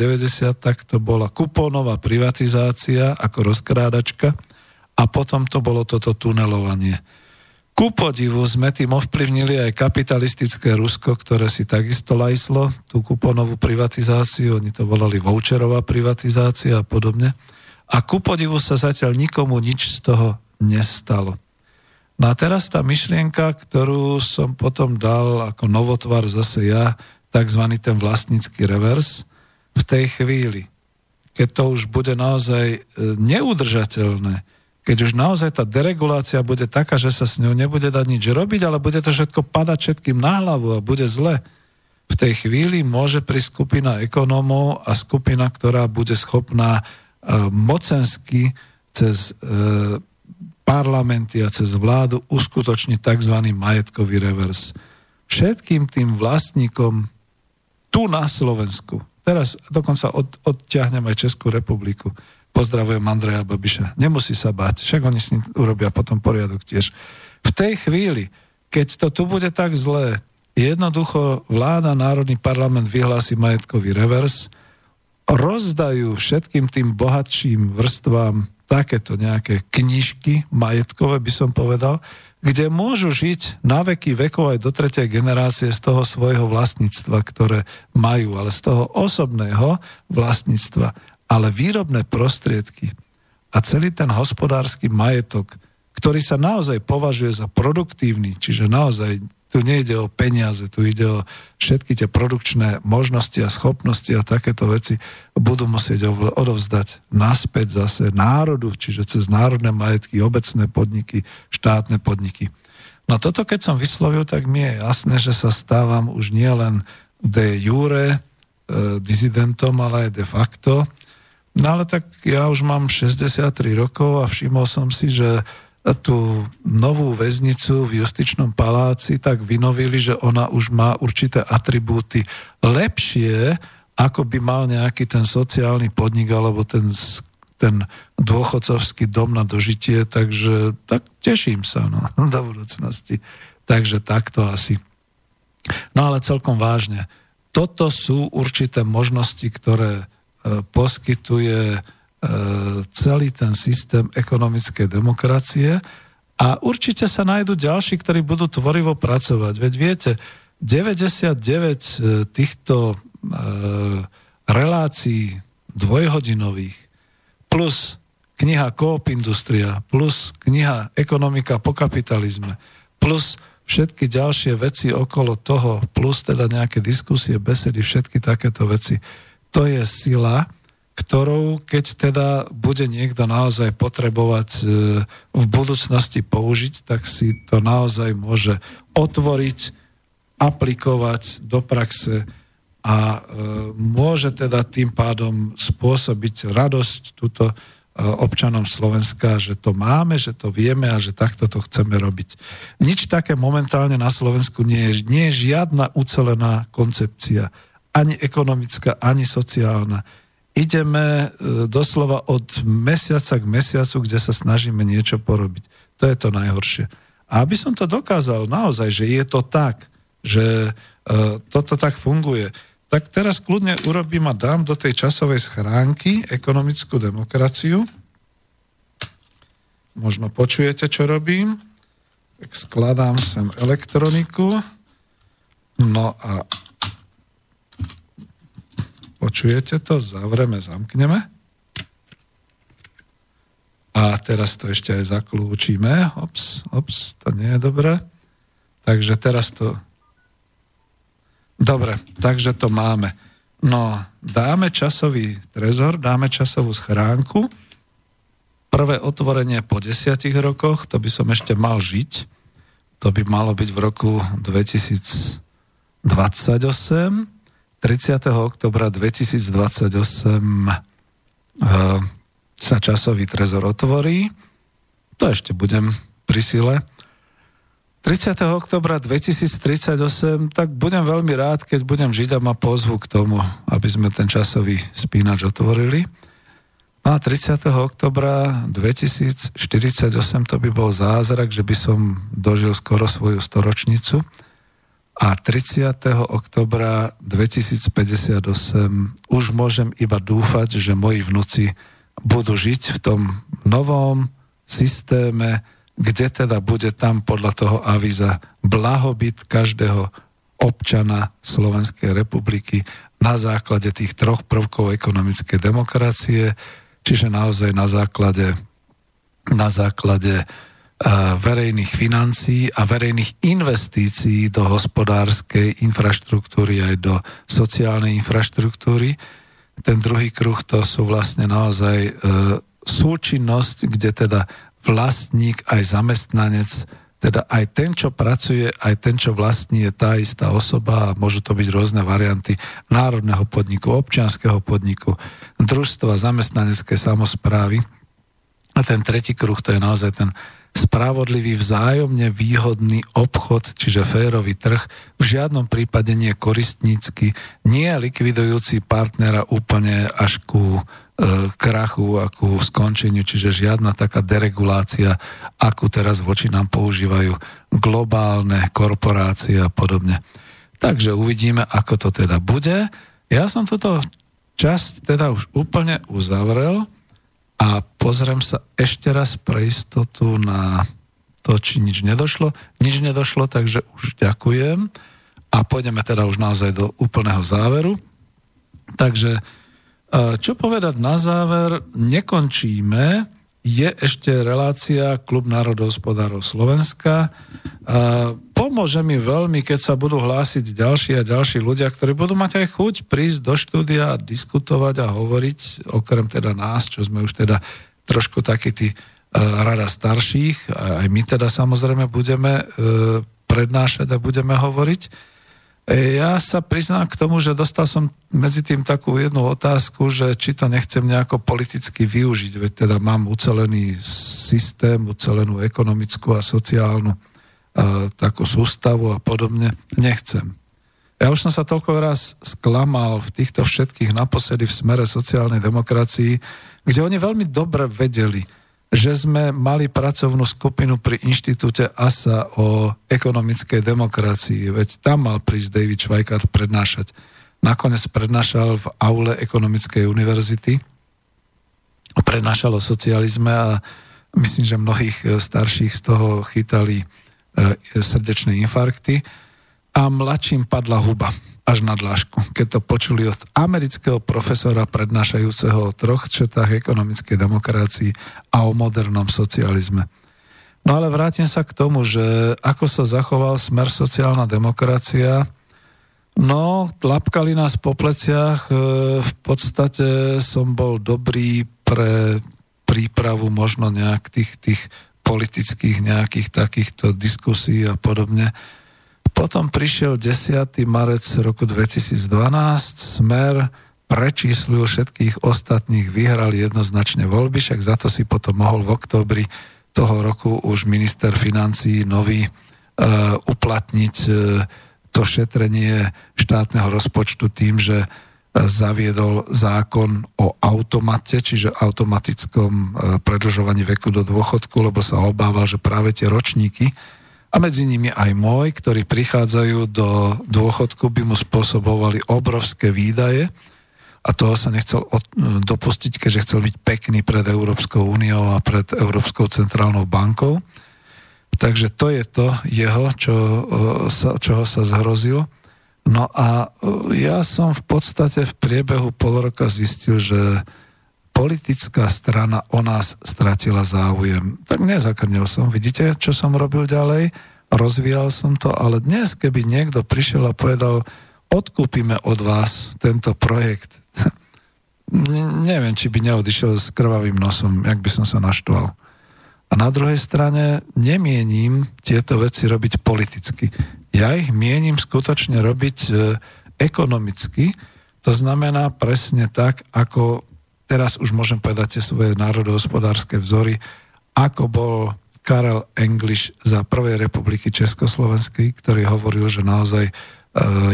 tak to bola kupónová privatizácia ako rozkrádačka a potom to bolo toto tunelovanie. Ku podivu sme tým ovplyvnili aj kapitalistické Rusko, ktoré si takisto lajslo tú kuponovú privatizáciu, oni to volali voucherová privatizácia a podobne. A ku podivu sa zatiaľ nikomu nič z toho nestalo. No a teraz tá myšlienka, ktorú som potom dal ako novotvar zase ja, tzv. ten vlastnícky revers, v tej chvíli, keď to už bude naozaj e, neudržateľné, keď už naozaj tá deregulácia bude taká, že sa s ňou nebude dať nič robiť, ale bude to všetko padať všetkým na hlavu a bude zle, v tej chvíli môže prísť skupina ekonómov a skupina, ktorá bude schopná uh, mocensky cez uh, parlamenty a cez vládu uskutočniť tzv. majetkový revers. Všetkým tým vlastníkom tu na Slovensku, teraz dokonca od, odťahnem aj Českú republiku, Pozdravujem Andreja Babiša. Nemusí sa báť, však oni s ním urobia potom poriadok tiež. V tej chvíli, keď to tu bude tak zlé, jednoducho vláda, Národný parlament vyhlási majetkový revers, rozdajú všetkým tým bohatším vrstvám takéto nejaké knižky majetkové, by som povedal, kde môžu žiť na veky vekov aj do tretej generácie z toho svojho vlastníctva, ktoré majú, ale z toho osobného vlastníctva. Ale výrobné prostriedky a celý ten hospodársky majetok, ktorý sa naozaj považuje za produktívny, čiže naozaj tu nejde o peniaze, tu ide o všetky tie produkčné možnosti a schopnosti a takéto veci budú musieť odovzdať naspäť zase národu, čiže cez národné majetky, obecné podniky, štátne podniky. No toto keď som vyslovil, tak mi je jasné, že sa stávam už nielen de jure e, dizidentom, ale aj de facto No ale tak ja už mám 63 rokov a všimol som si, že tú novú väznicu v justičnom paláci tak vynovili, že ona už má určité atribúty lepšie, ako by mal nejaký ten sociálny podnik alebo ten, ten dôchodcovský dom na dožitie, takže tak teším sa no, do budúcnosti. Takže takto asi. No ale celkom vážne. Toto sú určité možnosti, ktoré E, poskytuje celý ten systém ekonomickej demokracie a určite sa nájdú ďalší, ktorí budú tvorivo pracovať. Veď viete, 99 e, týchto relácií dvojhodinových plus kniha Coop Industria, plus kniha Ekonomika po kapitalizme, plus všetky ďalšie veci okolo toho, plus teda nejaké diskusie, besedy, všetky takéto veci to je sila, ktorou keď teda bude niekto naozaj potrebovať e, v budúcnosti použiť, tak si to naozaj môže otvoriť, aplikovať do praxe a e, môže teda tým pádom spôsobiť radosť túto e, občanom Slovenska, že to máme, že to vieme a že takto to chceme robiť. Nič také momentálne na Slovensku nie je. Nie je žiadna ucelená koncepcia ani ekonomická, ani sociálna. Ideme e, doslova od mesiaca k mesiacu, kde sa snažíme niečo porobiť. To je to najhoršie. A aby som to dokázal naozaj, že je to tak, že uh, toto tak funguje, tak teraz kľudne urobím a dám do tej časovej schránky ekonomickú demokraciu. Možno počujete, čo robím. Tak skladám sem elektroniku. No a Počujete to? Zavreme, zamkneme. A teraz to ešte aj zaklúčime. Ops, ops, to nie je dobré. Takže teraz to... Dobre, takže to máme. No, dáme časový trezor, dáme časovú schránku. Prvé otvorenie po desiatich rokoch, to by som ešte mal žiť. To by malo byť v roku 2028 30. oktobra 2028 uh, sa časový trezor otvorí. To ešte budem pri sile. 30. oktobra 2038, tak budem veľmi rád, keď budem žiť a ma pozvu k tomu, aby sme ten časový spínač otvorili. No a 30. oktobra 2048 to by bol zázrak, že by som dožil skoro svoju storočnicu a 30. oktobra 2058 už môžem iba dúfať, že moji vnúci budú žiť v tom novom systéme, kde teda bude tam podľa toho avíza blahobyt každého občana Slovenskej republiky na základe tých troch prvkov ekonomickej demokracie, čiže naozaj na základe, na základe verejných financií a verejných investícií do hospodárskej infraštruktúry aj do sociálnej infraštruktúry, ten druhý kruh to sú vlastne naozaj e, súčinnosť, kde teda vlastník aj zamestnanec, teda aj ten, čo pracuje, aj ten, čo vlastní, je tá istá osoba a môžu to byť rôzne varianty národného podniku, občianského podniku, družstva, zamestnanecké samozprávy. A ten tretí kruh, to je naozaj ten spravodlivý, vzájomne výhodný obchod, čiže férový trh, v žiadnom prípade nie koristnícky, nie likvidujúci partnera úplne až ku E, krachu a ku skončeniu, čiže žiadna taká deregulácia, akú teraz voči nám používajú globálne korporácie a podobne. Takže uvidíme, ako to teda bude. Ja som túto časť teda už úplne uzavrel a pozriem sa ešte raz pre istotu na to, či nič nedošlo. Nič nedošlo, takže už ďakujem a pôjdeme teda už naozaj do úplného záveru. Takže čo povedať na záver? Nekončíme. Je ešte relácia Klub národohospodárov Slovenska. Pomôže mi veľmi, keď sa budú hlásiť ďalší a ďalší ľudia, ktorí budú mať aj chuť prísť do štúdia a diskutovať a hovoriť, okrem teda nás, čo sme už teda trošku takí tí rada starších, aj my teda samozrejme budeme e, prednášať a budeme hovoriť. Ja sa priznám k tomu, že dostal som medzi tým takú jednu otázku, že či to nechcem nejako politicky využiť, veď teda mám ucelený systém, ucelenú ekonomickú a sociálnu a, takú sústavu a podobne. Nechcem. Ja už som sa toľko raz sklamal v týchto všetkých naposledy v smere sociálnej demokracii, kde oni veľmi dobre vedeli, že sme mali pracovnú skupinu pri inštitúte ASA o ekonomickej demokracii. Veď tam mal prísť David Schweikart prednášať. Nakoniec prednášal v aule Ekonomickej univerzity. Prednášal o socializme a myslím, že mnohých e, starších z toho chytali e, srdečné infarkty a mladším padla huba až na dlášku, keď to počuli od amerického profesora prednášajúceho o troch četách ekonomickej demokracii a o modernom socializme. No ale vrátim sa k tomu, že ako sa zachoval smer sociálna demokracia, no tlapkali nás po pleciach, e, v podstate som bol dobrý pre prípravu možno nejak tých, tých politických nejakých takýchto diskusí a podobne potom prišiel 10. marec roku 2012, Smer prečíslil všetkých ostatných, vyhrali jednoznačne voľby, však za to si potom mohol v októbri toho roku už minister financí nový uh, uplatniť uh, to šetrenie štátneho rozpočtu tým, že uh, zaviedol zákon o automate, čiže automatickom predlžovaní veku do dôchodku, lebo sa obával, že práve tie ročníky, a medzi nimi aj môj, ktorí prichádzajú do dôchodku, by mu spôsobovali obrovské výdaje a toho sa nechcel od, dopustiť, keďže chcel byť pekný pred Európskou úniou a pred Európskou centrálnou bankou. Takže to je to jeho, čo, sa, čoho sa zhrozil. No a ja som v podstate v priebehu pol roka zistil, že politická strana o nás stratila záujem. Tak nezakrnil som. Vidíte, čo som robil ďalej? Rozvíjal som to, ale dnes, keby niekto prišiel a povedal, odkúpime od vás tento projekt, ne, neviem, či by neodišiel s krvavým nosom, jak by som sa naštval. A na druhej strane nemienim tieto veci robiť politicky. Ja ich mienim skutočne robiť e, ekonomicky, to znamená presne tak, ako teraz už môžem povedať tie svoje národohospodárske vzory, ako bol Karel English za prvej republiky Československej, ktorý hovoril, že naozaj e,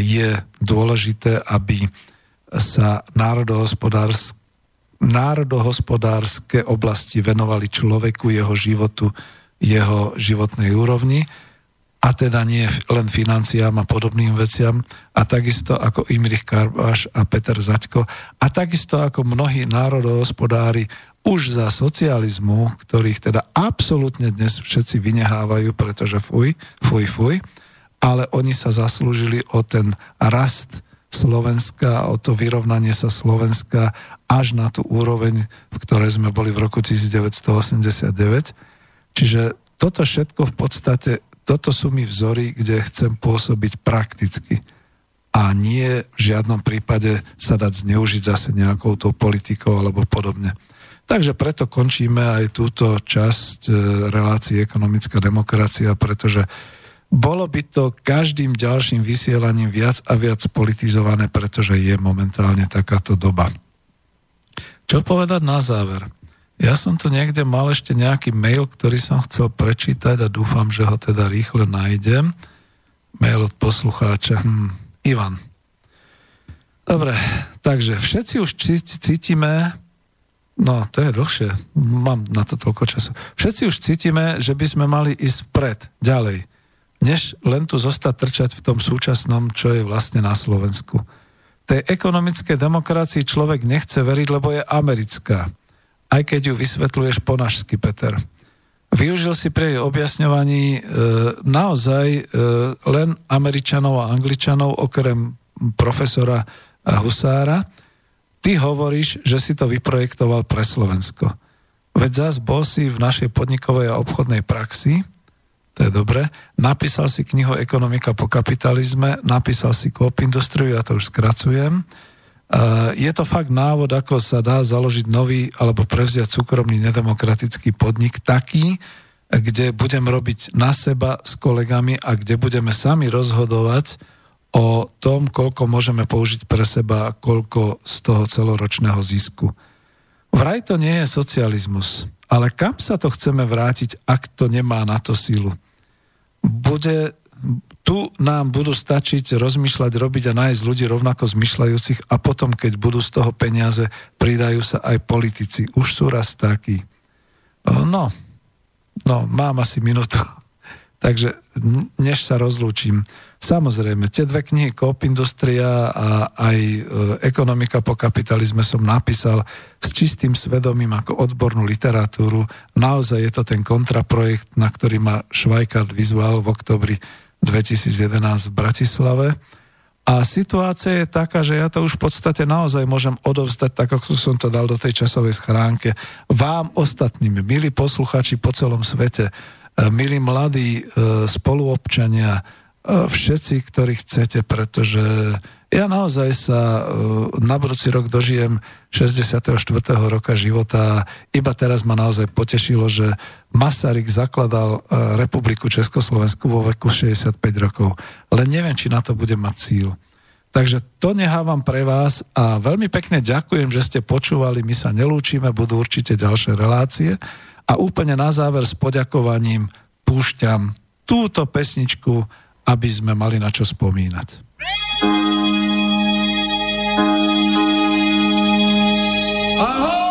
je dôležité, aby sa národohospodárske národohospodárske oblasti venovali človeku, jeho životu, jeho životnej úrovni a teda nie len financiám a podobným veciam, a takisto ako Imrich Karbáš a Peter Zaďko, a takisto ako mnohí národohospodári už za socializmu, ktorých teda absolútne dnes všetci vynehávajú, pretože fuj, fuj, fuj, ale oni sa zaslúžili o ten rast Slovenska, o to vyrovnanie sa Slovenska až na tú úroveň, v ktorej sme boli v roku 1989. Čiže toto všetko v podstate toto sú mi vzory, kde chcem pôsobiť prakticky. a nie v žiadnom prípade sa dať zneužiť zase nejakou tou politikou alebo podobne. Takže preto končíme aj túto časť e, relácie ekonomická demokracia, pretože bolo by to každým ďalším vysielaním viac a viac politizované, pretože je momentálne takáto doba. Čo povedať na záver? Ja som tu niekde mal ešte nejaký mail, ktorý som chcel prečítať a dúfam, že ho teda rýchle nájdem. Mail od poslucháča. Hm, Ivan. Dobre, takže všetci už cítime, no to je dlhšie, mám na to toľko času. Všetci už cítime, že by sme mali ísť vpred, ďalej, než len tu zostať trčať v tom súčasnom, čo je vlastne na Slovensku. Tej ekonomickej demokracii človek nechce veriť, lebo je americká. Aj keď ju vysvetľuješ po našsky, Peter. Využil si pri jej objasňovaní e, naozaj e, len Američanov a Angličanov, okrem profesora Husára. Ty hovoríš, že si to vyprojektoval pre Slovensko. Veď zás bol si v našej podnikovej a obchodnej praxi, to je dobre, napísal si knihu Ekonomika po kapitalizme, napísal si Coop Industriu, ja to už skracujem, je to fakt návod, ako sa dá založiť nový alebo prevziať súkromný nedemokratický podnik taký, kde budem robiť na seba s kolegami a kde budeme sami rozhodovať o tom, koľko môžeme použiť pre seba a koľko z toho celoročného zisku. Vraj to nie je socializmus, ale kam sa to chceme vrátiť, ak to nemá na to sílu? Bude tu nám budú stačiť rozmýšľať, robiť a nájsť ľudí rovnako zmyšľajúcich a potom, keď budú z toho peniaze, pridajú sa aj politici. Už sú raz takí. No, no, mám asi minútu. Takže než sa rozlúčim, samozrejme, tie dve knihy Coop Industria a aj e, Ekonomika po kapitalizme som napísal s čistým svedomím ako odbornú literatúru. Naozaj je to ten kontraprojekt, na ktorý ma Švajkard vyzval v oktobri 2011 v Bratislave. A situácia je taká, že ja to už v podstate naozaj môžem odovzdať tak, ako som to dal do tej časovej schránke. Vám ostatným, milí posluchači po celom svete, eh, milí mladí eh, spoluobčania, eh, všetci, ktorí chcete, pretože ja naozaj sa na budúci rok dožijem 64. roka života. Iba teraz ma naozaj potešilo, že Masaryk zakladal e, republiku Československu vo veku 65 rokov. Len neviem, či na to bude mať cíl. Takže to nehávam pre vás a veľmi pekne ďakujem, že ste počúvali, my sa nelúčime, budú určite ďalšie relácie a úplne na záver s poďakovaním púšťam túto pesničku, aby sme mali na čo spomínať. I hope.